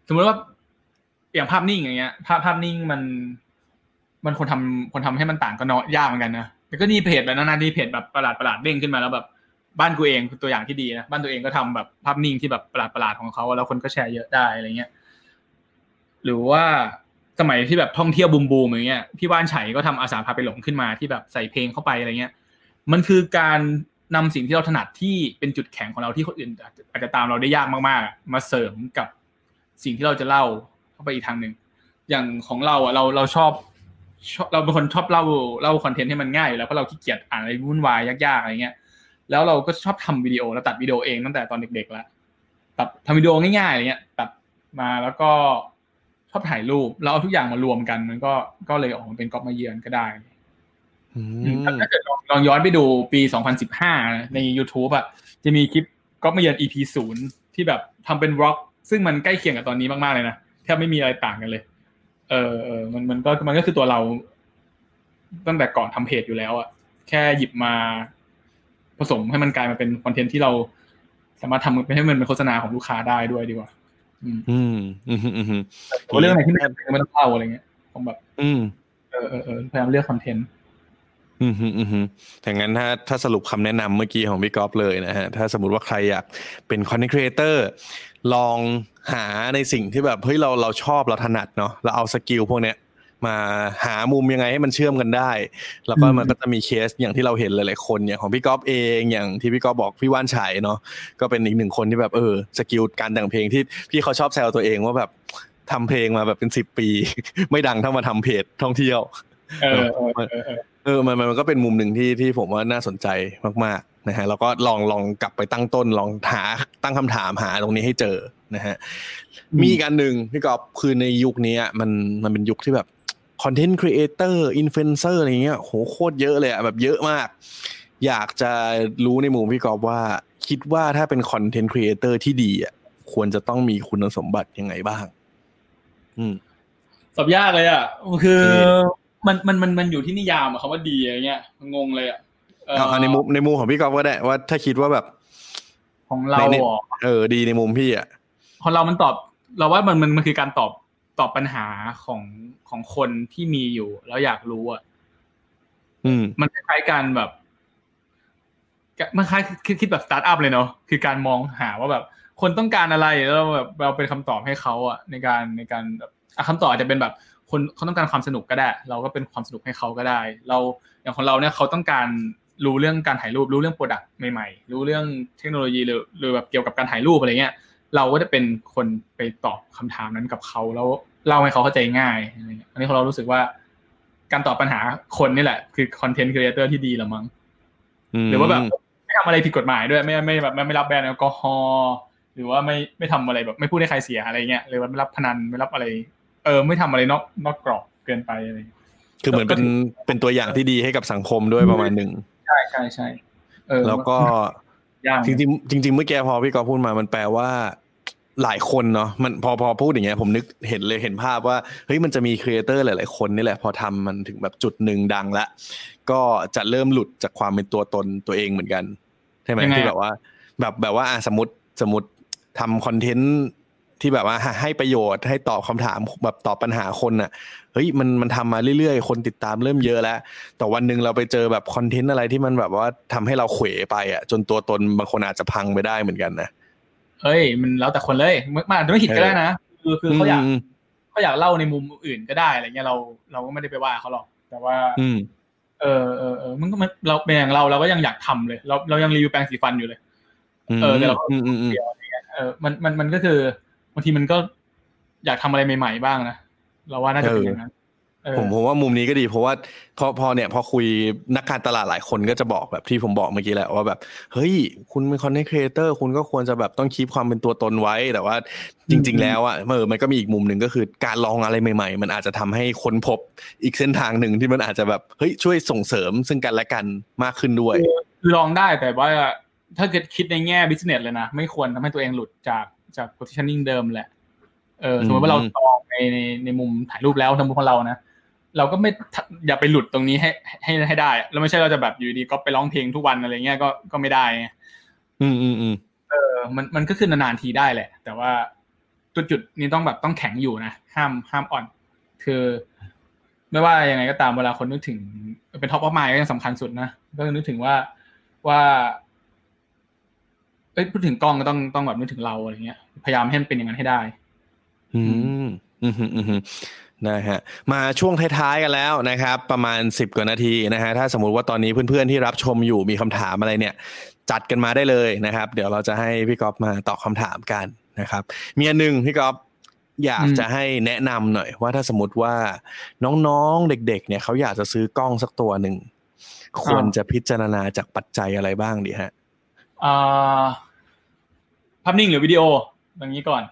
สมมติว่าอย่างภาพนิ่งอย่างเงี้ยภาพภาพนิ่งมัน มันคนทำคนทำให้มันต่างก็น้อยยากเหมือนกันนะแต่ก็นี่เพจแบบนั้นนี่เพจแบบประหลาดประหลาดเด้งขึ้นมาแล้วแบบบ้านกูเองตัวอย่างที่ดีนะบ้านตัวเองก็ทำแบบภาพนิ่งที่แบบประหลาดประหลาดของเขาแล้วคนก็แชร์เยอะได้อะไรเงี้ยหรือว่าสมัยที่แบบท่องเที่ยวบูมบูมอย่างเงี้ยพี่ว่านไฉก็ทำอาสาพาไปหลงขึ้นมาที่แบบใส่เพลงเข้าไปอะไรเงี้ย มันคือการ นำสิ่งที่เราถนัดที่เป็นจุดแข็งของเราที่คนอื่นอาจจะตามเราได้ยากมากๆ มาเสริมกับสิ่งที่เราจะเล่าเข้าไปอีกทางหนึ่งอย่างของเราอะเราเราชอบเราเป็นคนชอบเล่าเล่าคอนเทนต์ให้มันง่ายแล้วเพราะเราขี้เกียจอ่านอะไรวุ่นวายยากๆอะไรเงี้ย แล้วเราก็ชอบทำวิดีโอแล้วตัดวิดีโอเองตั้งแต่ตอนเด็กๆแล้วตัดทำวิดีโอง่ายๆอะไรเงี้ย ตัดมาแล้วก็ชอบถ่ายรูปแล้วเอาทุกอย่างมารวมกันมันก็ก็เลยออกมาเป็นก๊อปมาเยือนก็ได้ ถ้าเกิดลองย้อนไปดูปี 2015 ใน YouTube อะ จะมีคลิปก็มาเยือน EP ศูนย์ที่แบบทำเป็นร็อก ซึ่งมันใกล้เคียงกับตอนนี้มาก ๆ เลยนะ แทบไม่มีอะไรต่างกันเลย เออเออมันมันก็มันก็คือตัวเรา ตั้งแต่ก่อนทำเพจอยู่แล้วอะ แค่หยิบมาผสมให้มันกลายมาเป็นคอนเทนต์ที่เราสามารถทำให้มันเป็นโฆษณาของลูกค้าได้ด้วยดีกว่า อืม อืม อืมอืมเรื่องอะไรที่ไม่ไม่ต้องเล่าอะไรเงี้ยผมแบบ อืม เออเออเออพยายามเลือกคอนเทนต์ อืมอืมอืมถ้างั้นถ้าถ้าสรุปคำแนะนำเมื่อกี้ของพี่ก๊อฟเลยนะฮะ ถ้าสมมติว่าใครอยากเป็นคอนเทนต์ครีเอเตอร์ลองหาในสิ่งที่แบบเฮ้ยเราเราชอบเราถนัดเนาะเราเอา skill พวกเนี้ยมาหามุมยังไงให้มันเชื่อมกันได้ แล้วก็มันก็จะมีเคสอย่างที่เราเห็นหลายๆคนอย่างของพี่ก๊อฟเองอย่างที่พี่ก๊อฟบอกพี่ว่านไฉเนาะก็เป็นอีกหนึ่งคนที่แบบเออ skill การแต่งเพลงที่พี่เขาชอบแซวตัวเองว่าแบบทำเพลงมาแบบเป็นสิบปี ไม่ดังเท่ามาทำเพจท่องเที่ยว เออเออเออเออมันมันก็เป็นมุมหนึ่งที่ที่ผมว่าน่าสนใจมากๆนะฮะแล้วก็ลองลองกลับไปตั้งต้นลองหาตั้งคำถามหาตรงนี้ให้เจอนะฮะมีอีกหนึ่งพี่ก๊อฟคือในยุคนี้มันมันเป็นยุคที่แบบคอนเทนต์ครีเอเตอร์อินฟลูเอนเซอร์อะไรเงี้ยโหโคตรเยอะเลยอะแบบเยอะมาก อยากจะรู้ในมุมพี่กอบว่า คิดว่าถ้าเป็นคอนเทนต์ครีเอเตอร์ที่ดีอะควรจะต้องมีคุณสมบัติยังไงบ้าง อืมสอบยากเลยอะคือ มันมันมันมันอยู่ที่นิยามอะคำว่าดีอะไรเงี้ยงงเลยอะเอาในมุมในมุมของพี่กอบก็ได้ว่าถ้าคิดว่าแบบ ของเราเออดีในมุมพี่อะของเรามันตอบ เราว่ามันมันมันคือการตอบตอบปัญหาของของคนที่มีอยู่ แล้วอยากรู้อะอืม มันคล้ายๆกันแบบมันคล้ายคิดคิดแบบสตาร์ทอัพเลยเนาะคือการมองหาว่าแบบ คนต้องการอะไรแล้วแบบเราเป็นคำตอบให้เขาอะในการในการแบบคำตอบอาจจะเป็นแบบ คนเขาต้องการความสนุกก็ได้ เราก็เป็นความสนุกให้เขาก็ได้ เราอย่างของเราเนี่ยเขาต้องการรู้เรื่องการถ่ายรูปรู้เรื่อง product ใหม่ๆ รู้เรื่องเทคโนโลยีหรือหรือแบบเกี่ยวกับการถ่ายรูปอะไรเงี้ยเราก็จะเป็นคนไปตอบคำถามนั้นกับเขาแล้วเล่าให้เขาเข้าใจง่ายอะไรเงี้ยอันนี้เรารู้สึกว่า การตอบปัญหาคนนี่แหละ คือคอนเทนต์ครีเอเตอร์ที่ดีละมั้งหรือว่าแบบไม่ทำอะไรผิดกฎหมายด้วย ไม่ไม่แบบไม่รับแบรนด์แอลกอฮอล์หรือว่าไม่ไม่ทำอะไรแบบ ไม่พูดให้ใครเสียอะไรเงี้ยหรือว่าไม่รับพนันไม่รับอะไร เออไม่ทำอะไรนอกนอกกรอบเกินไปอะไรคือเหมือนเป็นเป็นตัวอย่างที่ดีให้กับสังคมด้วยประมาณหนึ่งใช่ใช่ใช่เออแล้วก็ยากจริงๆจริงๆเมื่อกี้พอพี่ก๊อฟพูดมามันแปลว่าหลายคนเนาะมันพอพอพูดอย่างเงี้ยผมนึกเห็นเลยเห็นภาพว่าเฮ้ยมันจะมีครีเอเตอร์หลาย ๆ คนนี่แหละพอทำมันถึงแบบจุดหนึ่งดังละก็จะเริ่มหลุดจากความเป็นตัวตนตัวเองเหมือนกันใช่ไหมยังไงอะที่แบบว่า แบบแบบว่าอะสมมติสมมติทำคอนเทนต์ ที่แบบว่าให้ประโยชน์ให้ตอบคำถามแบบตอบปัญหาคนน่ะเฮ้ยมันมันทำมาเรื่อยๆ คนติดตามเริ่มเยอะแล้ว แต่วันหนึ่งเราไปเจอแบบคอนเทนต์อะไรที่มันแบบว่าทำให้เราเขวไปอะจนตัวตนบางคนอาจจะพังไปได้เหมือนกันนะเอ้ย มันแล้วแต่คนเลยมันมันอาจจะไม่ผิดก็ได้นะคือคือเขาอยากมเขาอยากเล่าในมุมอื่นก็ได้อะไรเงี้ยเราเราก็ไม่ได้ไปว่าเขาหรอก แต่ว่า อืมเออเออเออมันก็มันเราเป็นอย่างเราเราก็ยังอยากทำเลย เราเรายังรีวิวแปรงสีฟันอยู่เลย เออแต่เราอืมอืมอืมเออมันมันมันก็คือ บางทีมันก็อยากทำอะไรใหม่ๆบ้างนะเราว่าน่าจะเป็นอย่างนั้นเออผมผมว่ามุมนี้ก็ดี เพราะว่าพอพอเนี่ยพอคุยนักการตลาดหลายคนก็จะบอกแบบที่ผมบอกเมื่อกี้แหละว่าแบบ เฮ้ย คุณเป็นคอนเทนต์ครีเอเตอร์คุณก็ควรจะแบบต้องคีบความเป็นตัวตนไว้ แต่ว่าจริง ๆ แล้วอะเออมันก็มีอีกมุมหนึ่งก็คือการลองอะไรใหม่ ๆ มันอาจจะทำให้ค้นพบอีกเส้นทางหนึ่งที่มันอาจจะแบบเฮ้ยช่วยส่งเสริมซึ่งกันและกันมากขึ้นด้วยคือลองได้แต่ว่าถ้าเกิดคิดในแง่ business เลยนะไม่ควรทำให้ตัวเองหลุดจาก จาก positioning เดิมแหละเออสมมติว่าเราลองในในในมุมถ่ายรูปแล้วทำมุมของเรานะเราก็ไม่ทะอย่าไปหลุดตรงนี้ให้ให้ให้ได้ แล้วไม่ใช่เราจะแบบอยู่ดีก็ไปร้องเพลงทุกวันอะไรเงี้ยก็ก็ไม่ได้ไงอืมอืมอืมเออ มันมันก็คือนานๆทีได้แหละ แต่ว่าจุดจุดๆนี้ต้องแบบต้องแข็งอยู่นะห้ามห้ามอ่อน คือ ไม่ว่ายังไงก็ตามเวลาคนนึกถึง เป็น top of mind ก็ยังสำคัญสุดนะก็นึกถึงว่าว่า เอ้ยพูดถึงกล้องก็ต้องต้องแบบนึกถึงเราอะไรเงี้ย พยายามให้มันเป็นอย่างนั้นให้ได้ อืมอืมอืมอืมนะฮะมาช่วงท้ายๆกันแล้วนะครับ ประมาณสิบกว่านาทีนะฮะถ้าสมมุติว่าตอนนี้เพื่อนๆที่รับชมอยู่มีคำถามอะไรเนี่ย จัดกันมาได้เลยนะครับ เดี๋ยวเราจะให้พี่ก๊อฟมาตอบคำถามกันนะครับ มีอันหนึ่งพี่ก๊อฟอยากอืมจะให้แนะนำหน่อย ว่าถ้าสมมติว่าน้องๆเด็ก ๆ เนี่ยเขาอยากจะซื้อกล้องสักตัวหนึ่งควรจะพิจารณาจากปัจจัยอะไรบ้างดีฮะอ่า ภาพนิ่งหรือวิดีโออย่างนี้ก่อน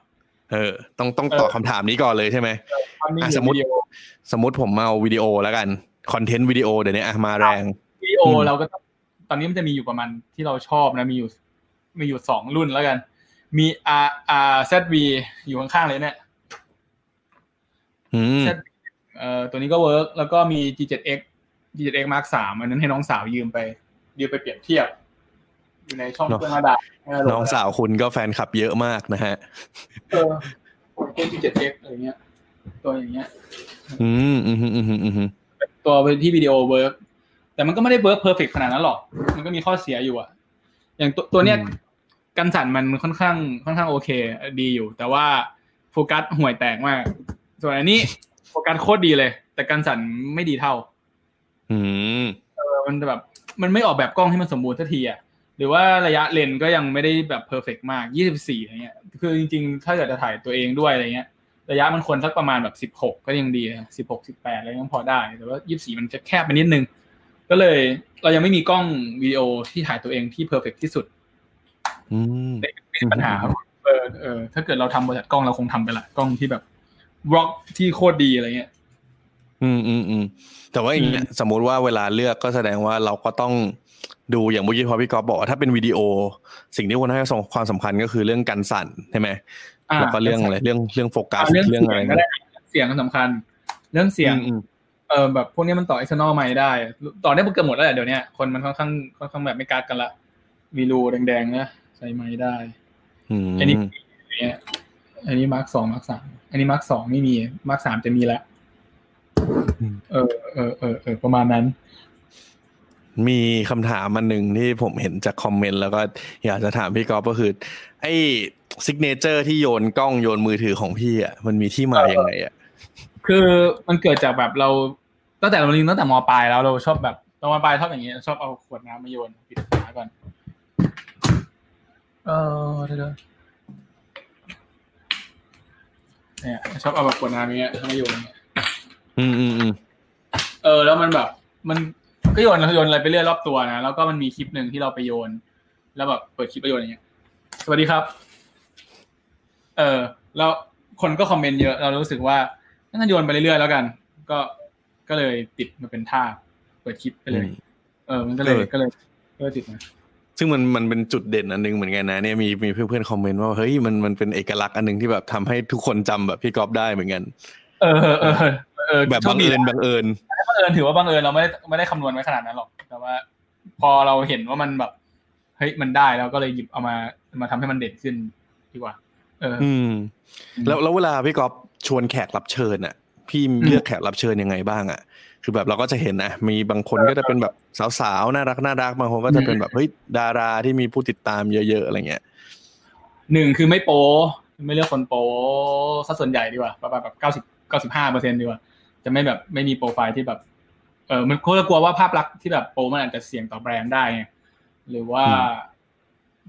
เออ ต้องต้องตอบคำถามนี้ก่อนเลยใช่ไหมภาพนิ่งอะหรืสอมมุติวิดีโอสมมติผมเอาวิดีโอแล้วกันคอนเทนต์วิดีโอเดี๋ยวนี้อะมาแรงวิดีโออืมเราก็ต้องตอนนี้มันจะมีอยู่ประมาณที่เราชอบนะมีอยู่มีอยู่สองรุ่นแล้วกัน มี R R Z V อยู่ข้างๆเลยเนี่ยอืม Z เอ่อตัวนี้ก็ work แล้วก็มี G7X G7X Mark 3อันนั้นให้น้องสาวยืมไปยืมไปเปรียบเทียบ อยู่ในช่องเนอะเพื่อนมาดาน้องสาวคุณก็แฟนคลับเยอะมากนะฮะเออเป็น G7X อะไรเงี้ย ตัวอย่างเงี้ย อืมอืมอืมอืมอืมตัวที่วิดีโอ work แต่มันก็ไม่ได้ work perfect ขนาดนั้นหรอก มันก็มีข้อเสียอยู่อะอย่างตัวตัวเนี้ยกันสั่นมันค่อนข้างค่อนข้างโอเค ดีอยู่ แต่ว่าโฟกัสห่วยแตกมาก ส่วนอันนี้โฟกัสโคตรดีเลย แต่กันสั่นไม่ดีเท่า อืมเออมันแบบ มันไม่ออกแบบกล้องให้มันสมบูรณ์สักทีอะ หรือว่าระยะเลนส์ก็ยังไม่ได้แบบ perfect มาก 24อะไรเงี้ย คือจริงๆ ถ้าเกิดจะถ่ายตัวเองด้วยอะไรเงี้ย ระยะมันควรสักประมาณแบบ 16 ก็ยังดีอะ16 18อะไรยังพอได้ แต่ว่า 24 มันจะแคบไปนิดนึง ก็เลยเรายังไม่มีกล้องวิดีโอที่ถ่ายตัวเองที่ perfect ที่สุดอืมไม่มีปัญหาครับเออเออถ้าเกิดเราทำบริษัทกล้องเราคงทำไปละกล้องที่แบบบล็อกที่โคตรดีอะไรเงี้ย อืมอืมอืมแต่ว่าอย่างเงี้ยสมมุติว่าเวลาเลือกก็แสดงว่าเราก็ต้อง ดูอย่างเมื่อกี้พอพี่กอฟบอกว่าถ้าเป็นวิดีโอ สิ่งที่ควรให้ความสำคัญก็คือเรื่องการสั่นใช่ไหมอ่าแล้วก็เรื่องอะไรเรื่องเรื่องโฟกัสเรื่องเรื่องเสีอะไรยงก็ได้เสียงก็สำคัญ เรื่องเสียงอืมเออแบบพวกนี้มันต่อ external ไมค์ได้ ต่อได้เกือบหมดแล้วแหละเดี๋ยวนี้คนมันค่อนข้างค่อนข้างแบบไม่กัดกันละมีรูแดงๆนะใส่ไมค์ได้อืมอันนี้เนี่ยอันนี้ mark สอง mark สามอันนี้ mark สองไม่มี mark สามจะมีแล้วเออเออเออเออประมาณนั้น มีคำถามมันหนึ่งที่ผมเห็นจากคอมเมนต์แล้วก็อยากจะถามพี่กอฟก็คือ ไอ้ signature ที่โยนกล้องโยนมือถือของพี่อะมันมีที่มาอย่างไงอะคือมันเกิดจากแบบเราตั้งแต่เราเรียนตั้งแต่มปลายแล้วเราชอบแบบตอนมปลายชอบอย่างเงี้ยชอบเอาขวดน้ำมาโยนปิดฝาก่อนเออเดี๋ยวๆเนี่ยชอบเอาแบบขวดน้ำอย่างเงี้ยมาโยนอย่างเงี้ยอืมอืมอืมเออ แล้วมันแบบ มัน ก็โยนโยนอะไรไปเรื่อยรอบตัวนะแล้วก็มันมีคลิปหนึ่งที่เราไปโยน แล้วแบบเปิดคลิปไปโยนอย่างเงี้ย สวัสดีครับ เออแล้วคนก็คอมเมนต์เยอะ เรารู้สึกว่างั้นโยนไปเรื่อยๆแล้วกัน ก็ก็เลยติดมาเป็นท่า เปิดคลิปไปเลย เออ มันก็เลยเออก็เลยก็เลยติดมาซึ่งมันมันเป็นจุดเด่นอันหนึงเหมือนกันนะเนี่ยมีมีเพื่อนๆคอมเมนต์ว่าเฮ้ยมันมันเป็นเอกลักษณ์อันหนึงที่แบบทำให้ทุกคนจำแบบพี่ก๊อฟได้เหมือนกัน เออเออเออเออแบบโชบัคงดีเอิญนะบังเอิญบังเอิญถือว่าบังเอิญเราไม่ได้ไม่ได้คำนวณไว้ขนาดนั้นหรอก แต่ว่า พอเราเห็นว่ามันแบบเฮ้ยมันได้แล้วก็เลยหยิบเอามามาทำให้มันเด่นขึ้นดีกว่า เออ อืม แล้วแล้วเวลาพี่ก๊อฟชวนแขกรับเชิญอะ พี่เลือกแขกรับเชิญยังไงบ้างอะคือแบบเราก็จะเห็นนะมีบางคนก็จะเป็นแบบสาวๆน่ารักน่ารักบางคนก็จะเป็นแบบเฮ้ยดาราที่มีผู้ติดตามเยอะๆอะไรเงี้ยหนึ่งคือไม่โป๊ไม่เลือกคนโป๊ซะส่วนใหญ่ดีกว่าประมาณแบบเก้าสิบเก้าสิบห้าเปอร์เซ็นดีกว่า จะไม่แบบไม่มีโปรไฟล์ที่แบบ เออมันเขาจะกลัวว่าภาพลักษณ์ที่แบบโป๊มันอาจจะเสี่ยงต่อแบรนด์ได้ไงหรือว่าอืม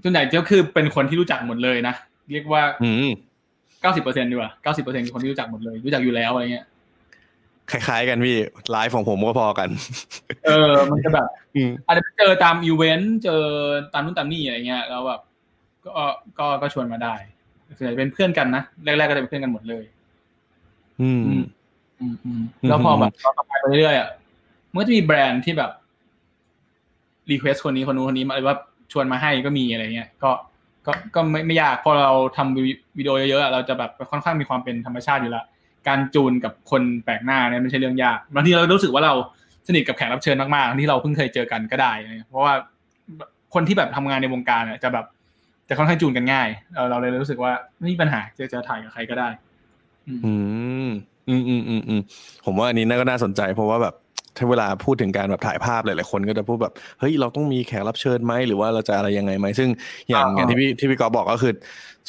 ส่วนใหญ่ก็คือเป็นคนที่รู้จักหมดเลยนะเรียกว่าอืมเก้าสิบเปอร์เซ็นต์ดีกว่าเก้าสิบเปอร์เซ็นต์คือคนที่รู้จักหมดเลย รู้จักอยู่แล้วอะไรเงี้ยคล้ายๆกันที่ไลฟ์ของผมก็พอกัน เออ มันจะแบบอืมอาจจะไปเจอตามอีเวนต์เจอตามนู่นตามนี่อะไรเงี้ยแล้วแบบก็ก็ก็ชวนมาได้ส่วนใหญ่เป็นเพื่อนกันนะแรกๆก็จะเป็นเพื่อนกันหมดเลย อืมอืมอืมอืม แล้วพอแบบต่อไปไปเรื่อยๆอะมันก็จะมีแบรนด์ที่แบบ request คนนี้คนนู้นคนนี้มาหรือว่าชวนมาให้ก็มีอะไรเงี้ย ก็ก็ก็ไม่ไม่ยากพอเราทำวิดีโอเยอะๆอะเราจะแบบค่อนข้างมีความเป็นธรรมชาติอยู่และการจูนกับคนแปลกหน้าเนี่ยไม่ใช่เรื่องยากบางทีเรารู้สึกว่าเราสนิทกับแขกรับเชิญมากๆที่เราเพิ่งเคยเจอกันก็ได้อะไรเงี้ยเพราะว่าคนที่แบบทำงานในวงการอะจะแบบจะค่อนข้างจูนกันง่ายเราเราเลยรู้สึกว่าไม่มีปัญหาจะจะถ่ายกับใครก็ได้ อืมอืม อืมอืมอืมอืมผมว่าอันนี้น่าก็น่าสนใจ เพราะว่าแบบถ้าเวลาพูดถึงการแบบถ่ายภาพหลายๆคนก็จะพูดแบบเฮ้ยเราต้องมีแขกรับเชิญไหมหรือว่าเราจะอะไรยังไงไหมซึ่งอย่างอ่าอย่างที่พี่ที่พี่กอฟบอกก็คือ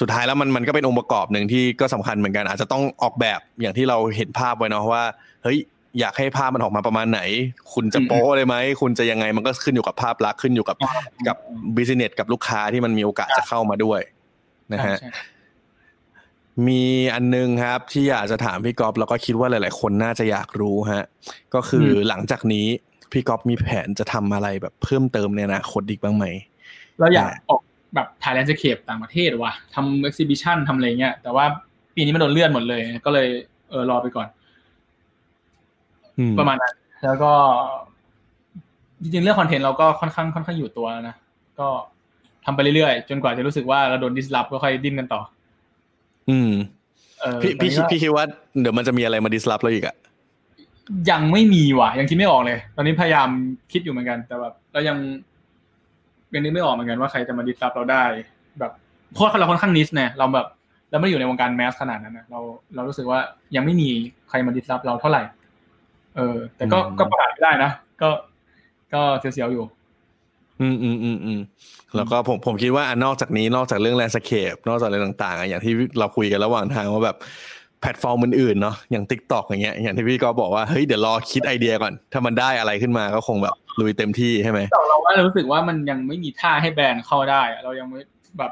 สุดท้ายแล้วมันมันก็เป็นองค์ประกอบหนึ่งที่ก็สำคัญเหมือนกัน อาจจะต้องออกแบบอย่างที่เราเห็นภาพไว้เนาะว่าเฮ้ยอยากให้ภาพมันออกมาประมาณไหน คุณจะโป๊เลยไหม คุณจะยังไงมันก็ขึ้นอยู่กับภาพลักษณ์ขึ้นอยู่กับกับบิสเนสกับลูกค้าที่มันมีโอกาสจะเข้ามาด้วยนะฮะใช่ใช่ มีอันนึงครับ ที่อยากจะถามพี่ก๊อฟแล้วก็คิดว่าหลาย ๆ คนน่าจะอยากรู้ฮะ ก็คืออหลังจากนี้พี่กอฟมีแผนจะทำอะไรแบบเพิ่มเติมในอนาคตอีกบ้างไหม เราอยากออกแบบถ่าย landscape ต่างประเทศว่ะทำ exhibition ทำอะไรเงี้ยแต่ว่าปีนี้มันโดนเลื่อนหมดเลย ก็เลยเออรอไปก่อนอืมประมาณนั้นแล้วก็ จริงๆเรื่องคอนเทนต์เราก็ค่อนข้างค่อนข้างอยู่ตัวแล้วนะก็ทำไปเรื่อยๆ จนกว่าจะรู้สึกว่าเราโดน disrupt ก็ค่อยดิ้นกันต่อ อืมเออพี่พี่คิดตอนนี้ก็พี่คิดว่าเดี๋ยวมันจะมีอะไรมา disrupt เราอีกอะยังไม่มีว่ะ ยังคิดไม่ออกเลย ตอนนี้พยายามคิดอยู่เหมือนกัน แต่แบบเรายังยังนึกไม่ออกเหมือนกันว่าใครจะมา disrupt เราได้ แบบเพราะเราค่อนข้าง niche เนี่ยเราแบบเราไม่ได้อยู่ในวงการ mass ขนาดนั้นนะเราเรารู้สึกว่ายังไม่มีใครมา disrupt เราเท่าไหร่ เออ แต่ก็ก็ประกาศไม่ได้นะก็ก็เสียวๆอยู่ อืมอืมอืมอืมแล้วก็ผมผมคิดว่าอันนอกจากนี้นอกจากเรื่อง landscape นอกจากอะไรต่างๆอะอย่างที่เราคุยกันระหว่างทางว่าแบบแพลตฟอร์มอื่นๆเนาะอย่าง TikTok อย่างเงี้ยอย่างที่พี่ก็บอกว่าเฮ้ยเดี๋ยวรอคิดไอเดียก่อน ถ้ามันได้อะไรขึ้นมาก็คงแบบลุยเต็มที่ใช่ไหมแต่เราว่าเรารู้สึกว่ามันยังไม่มีท่าให้แบรนด์เข้าได้อะเรายังไม่แบบ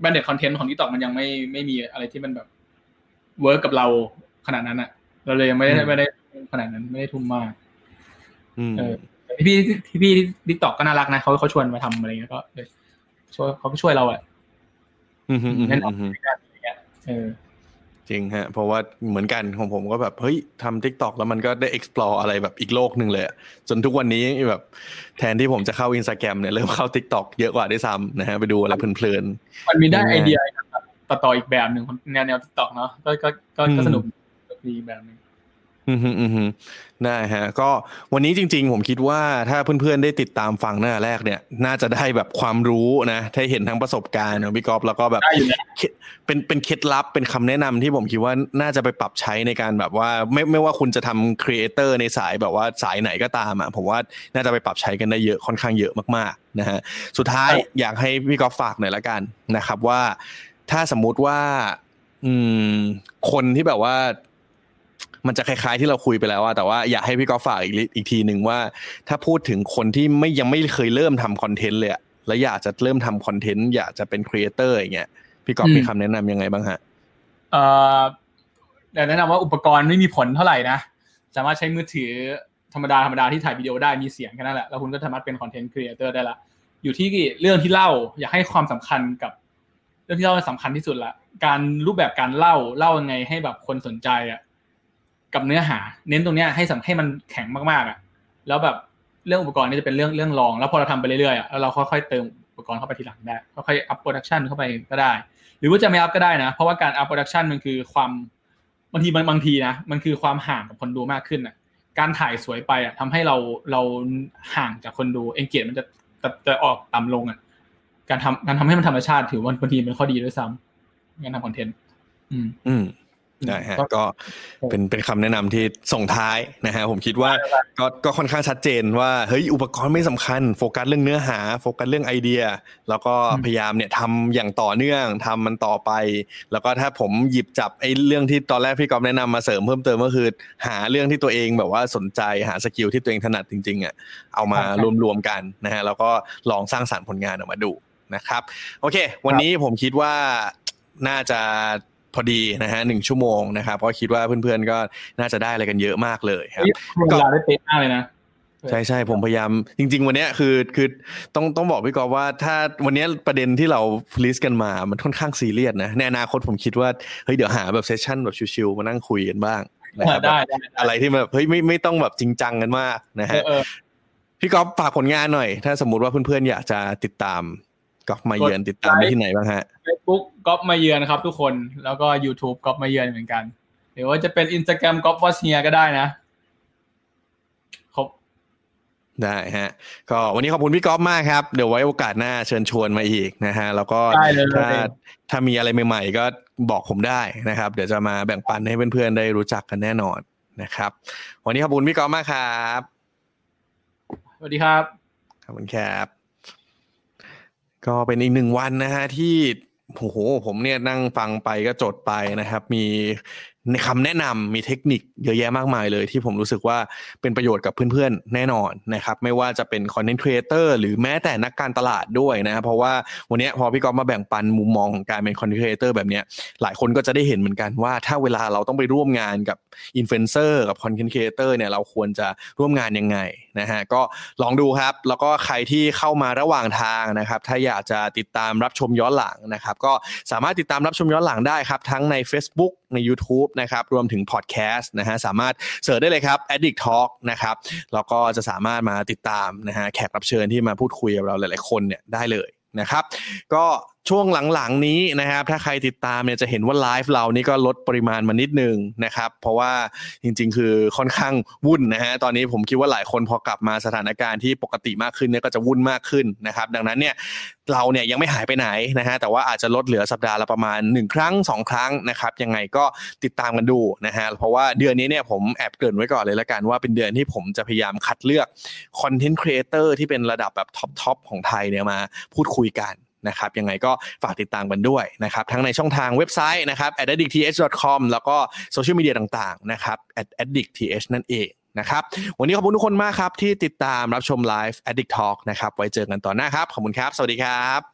branded content ของ TikTok มันยังไม่ไม่มีอะไรที่มันแบบ work กับเราขนาดนั้นอะเราเลยยังไม่ได้อืมไม่ได้ขนาดนั้นไม่ได้ทุ่มมากอืมเออแต่ พี่พี่พี่ TikTok ก็น่ารักนะเขาเขาชวนมาทำอะไรเงี้ยก็เลยช่วยเขาก็ช่วยเราอะอืมอืมอืมแน่นอนอืมเออจริงฮะ เพราะว่าเหมือนกันของผมก็แบบ เฮ้ยทำ t ิ k t o k แล้วมันก็ได้ explore อะไรแบบอีกโลกหนึ่งเลยอะจนทุกวันนี้แบบแทนที่ผมจะเข้า Instagram เนี่ยเริ่มเข้า t ิ k t o k เยอะกว่าด้วยซ้ำนะฮะ ไปดูอะไรเพลินมันมีได้ง่ายๆไอเดียต่อต่ออีกแบบหนึ่งแนวแนวทิกตอกเนาะก็ก็ก็อืก็มสนุกดีแบบหนึ่งๆ อืมฮึอืมฮึได้ฮะ ก็วันนี้จริง ๆ ผมคิดว่าถ้าเพื่อนๆได้ติดตามฟังหน้าแรกเนี่ย น่าจะได้แบบความรู้นะได้เห็นทั้งประสบการณ์ของพี่กอฟแล้วก็แบบได้อยู่แล้วเคล็ดเป็นเป็นเคล็ดลับเป็นคำแนะนำที่ผมคิดว่าน่าจะไปปรับใช้ในการแบบว่า ไม่ไม่ว่าคุณจะทำครีเอเตอร์ในสายแบบว่าสายไหนก็ตามอะผมว่าน่าจะไปปรับใช้กันได้เยอะค่อนข้างเยอะมากๆนะฮะสุดท้ายอยากให้พี่กอฟฝากหน่อยละกันนะครับว่า ถ้าสมมุติว่า อืม คนที่แบบว่า มันจะคล้ายๆที่เราคุยไปแล้วอะแต่ว่าอยากให้พี่กอฟฝากอีกนิดอีกทีหนึ่งว่า ถ้าพูดถึงคนที่ไม่ยังไม่เคยเริ่มทำคอนเทนต์เลยอะแล้วอยากจะเริ่มทำคอนเทนต์อยากจะเป็นครีเอเตอร์อย่างเงี้ยพี่กอฟอืมมีคำแนะนำยังไงบ้างฮะเอ่อแต่แนะนำว่าอุปกรณ์ไม่มีผลเท่าไหร่นะสามารถใช้มือถือธรรมดาธรรมดาที่ถ่ายวิดีโอได้มีเสียงแค่นั้นแหละแล้วคุณก็สามารถเป็นคอนเทนต์ครีเอเตอร์ได้ละอยู่ที่เรื่องที่เล่าอยากให้ความสำคัญกับ เรื่องที่เล่าสำคัญที่สุดละการรูปแบบการเล่าเล่ายังไงให้แบบคนสนใจอะ กับเนื้อหา เน้นตรงเนี้ยให้สัมให้มันแข็งมากๆอะ แล้วแบบเรื่องอุปกรณ์นี่จะเป็นเรื่องเรื่องรอง แล้วพอเราทำไปเรื่อยๆอะแล้วเราค่อยๆเติมอุปกรณ์เข้าไปทีหลังได้ค่อยๆ up production เข้าไปก็ได้ หรือว่าจะไม่ up ก็ได้นะ เพราะว่าการ up production มันคือความบางทีบางทีนะมันคือความห่างกับคนดูมากขึ้นอะการถ่ายสวยไปอะทำให้เราเราห่างจากคนดู engage มันจะจะจะออกต่ำลงอะการทำการทำให้มันธรรมชาติถือว่าบางทีเป็นข้อดีด้วยซ้ำการทำคอนเทนต์อืม อืม ได้ฮะก็เป็นเป็นคำแนะนำที่ส่งท้ายนะฮะผมคิดว่าก็ก็ค่อนข้างชัดเจนว่าเฮ้ยอุปกรณ์ไม่สำคัญ โฟกัสเรื่องเนื้อหา โฟกัสเรื่องไอเดีย แล้วก็พยายามเนี่ยทำอย่างต่อเนื่องทำมันต่อไป แล้วก็ถ้าผมหยิบจับไอ้เรื่องที่ตอนแรกพี่กอฟแนะนำมาเสริมเพิ่มเติมก็คือหาเรื่องที่ตัวเองแบบว่าสนใจหา skill ที่ตัวเองถนัดจริงๆอะเอามารวมๆกันนะฮะแล้วก็ลองสร้างสรรค์ผลงานออกมาดูนะครับ โอเค วันนี้ผมคิดว่าน่าจะ พอดีนะฮะหนึ่งชั่วโมงนะครับก็คิดว่าเพื่อนๆก็น่าจะได้อะไรกันเยอะมากเลยครับเวลาได้เป๊ะมากเลยนะใช่ใช่ผมพยายามจริง ๆ วันนี้คือคือต้องต้องบอกพี่กอฟว่าถ้าวันนี้ประเด็นที่เรา list กันมามันค่อนข้างซีเรียสนะในอนาคตผมคิดว่าเฮ้ยเดี๋ยวหาแบบ session แบบชิวๆมานั่งคุยกันบ้างนะครับได้อะไรที่แบบเฮ้ยไม่ไม่ต้องแบบจริงจังกันมากนะฮะพี่กอฟฝากผลงานหน่อย ถ้าสมมุติว่าเพื่อนๆอยากจะติดตาม กอฟมาเยือนติดตามได้ที่ไหนบ้างฮะ Facebook ก๊อฟมาเยือนครับทุกคนแล้วก็ YouTube ก๊อฟมาเยือนเหมือนกัน หรือว่าจะเป็น Instagram ก๊อฟวอชเฮียก็ได้นะครบได้ฮะก็วันนี้ขอบคุณพี่ก๊อฟมากครับ เดี๋ยวไว้โอกาสหน้าเชิญชวนมาอีกนะฮะแล้วก็ถ้าถ้ามีอะไรใหม่ ๆ ก็บอกผมได้นะครับ เดี๋ยวจะมาแบ่งปันให้เพื่อนๆได้รู้จักกันแน่นอนนะครับ วันนี้ขอบคุณพี่ก๊อฟมากครับสวัสดีครับขอบคุณครับ ก็เป็นอีกหนึ่งวันนะฮะที่โอ้โหผมเนี่ยนั่งฟังไปก็จดไปนะครับ มี ในคำแนะนำมีเทคนิคเยอะแยะมากมายเลย ที่ผมรู้สึกว่าเป็นประโยชน์กับเพื่อนๆ แน่นอนนะครับไม่ว่าจะเป็นคอนเทนต์ครีเอเตอร์หรือแม้แต่นักการตลาดด้วยนะเพราะว่าวันนี้พอพี่กอฟมาแบ่งปันมุมมองของการเป็นคอนเทนต์ครีเอเตอร์แบบนี้หลายคนก็จะได้เห็นเหมือนกันว่า ถ้าเวลาเราต้องไปร่วมงานกับอินฟลูเอนเซอร์กับคอนเทนต์ครีเอเตอร์เนี่ยเราควรจะร่วมงานยังไงนะฮะก็ลองดูครับ แล้วก็ใครที่เข้ามาระหว่างทางนะครับถ้าอยากจะติดตามรับชมย้อนหลังนะครับก็สามารถติดตามรับชมย้อนหลังได้ครับทั้งใน Facebook ใน YouTube นะครับรวมถึงพอดแคสต์นะฮะสามารถ search ได้เลยครับ Addict Talk นะครับแล้วก็จะสามารถมาติดตามนะฮะแขกรับเชิญที่มาพูดคุยกับเราหลาย ๆ คนเนี่ยได้เลยนะครับ ก็ ช่วงหลังๆนี้นะครับ ถ้าใครติดตามเนี่ยจะเห็นว่าไลฟ์เรานี่ก็ลดปริมาณมานิดนึงนะครับ เพราะว่าจริงๆ คือค่อนข้างวุ่นนะฮะตอนนี้ผมคิดว่าหลายคนพอกลับมาสถานการณ์ที่ปกติมากขึ้นเนี่ยก็จะวุ่นมากขึ้นนะครับ ดังนั้นเนี่ยเราเนี่ยยังไม่หายไปไหนนะฮะแต่ว่าอาจจะลดเหลือสัปดาห์ละประมาณ 1 ครั้ง 2 ครั้งนะครับ ยังไงก็ติดตามกันดูนะฮะเพราะว่าเดือนนี้เนี่ยผมแอบเกริ่นไว้ก่อนเลยละกันว่าเป็นเดือนที่ผมจะพยายามคัดเลือกคอนเทนต์ครีเอเตอร์ที่เป็นระดับแบบท็อปๆของไทยเนี่ยมาพูดคุยกัน นะครับยังไงก็ฝากติดตามกันด้วยนะครับทั้งในช่องทางเว็บไซต์นะครับ addictth.com แล้วก็โซเชียลมีเดียต่างๆนะครับ addictth นั่นเองนะครับวันนี้ขอบคุณทุกคนมากครับที่ติดตามรับชมไลฟ์ Addict Talk นะครับไว้เจอกันตอนหน้าครับ ขอบคุณครับ สวัสดีครับ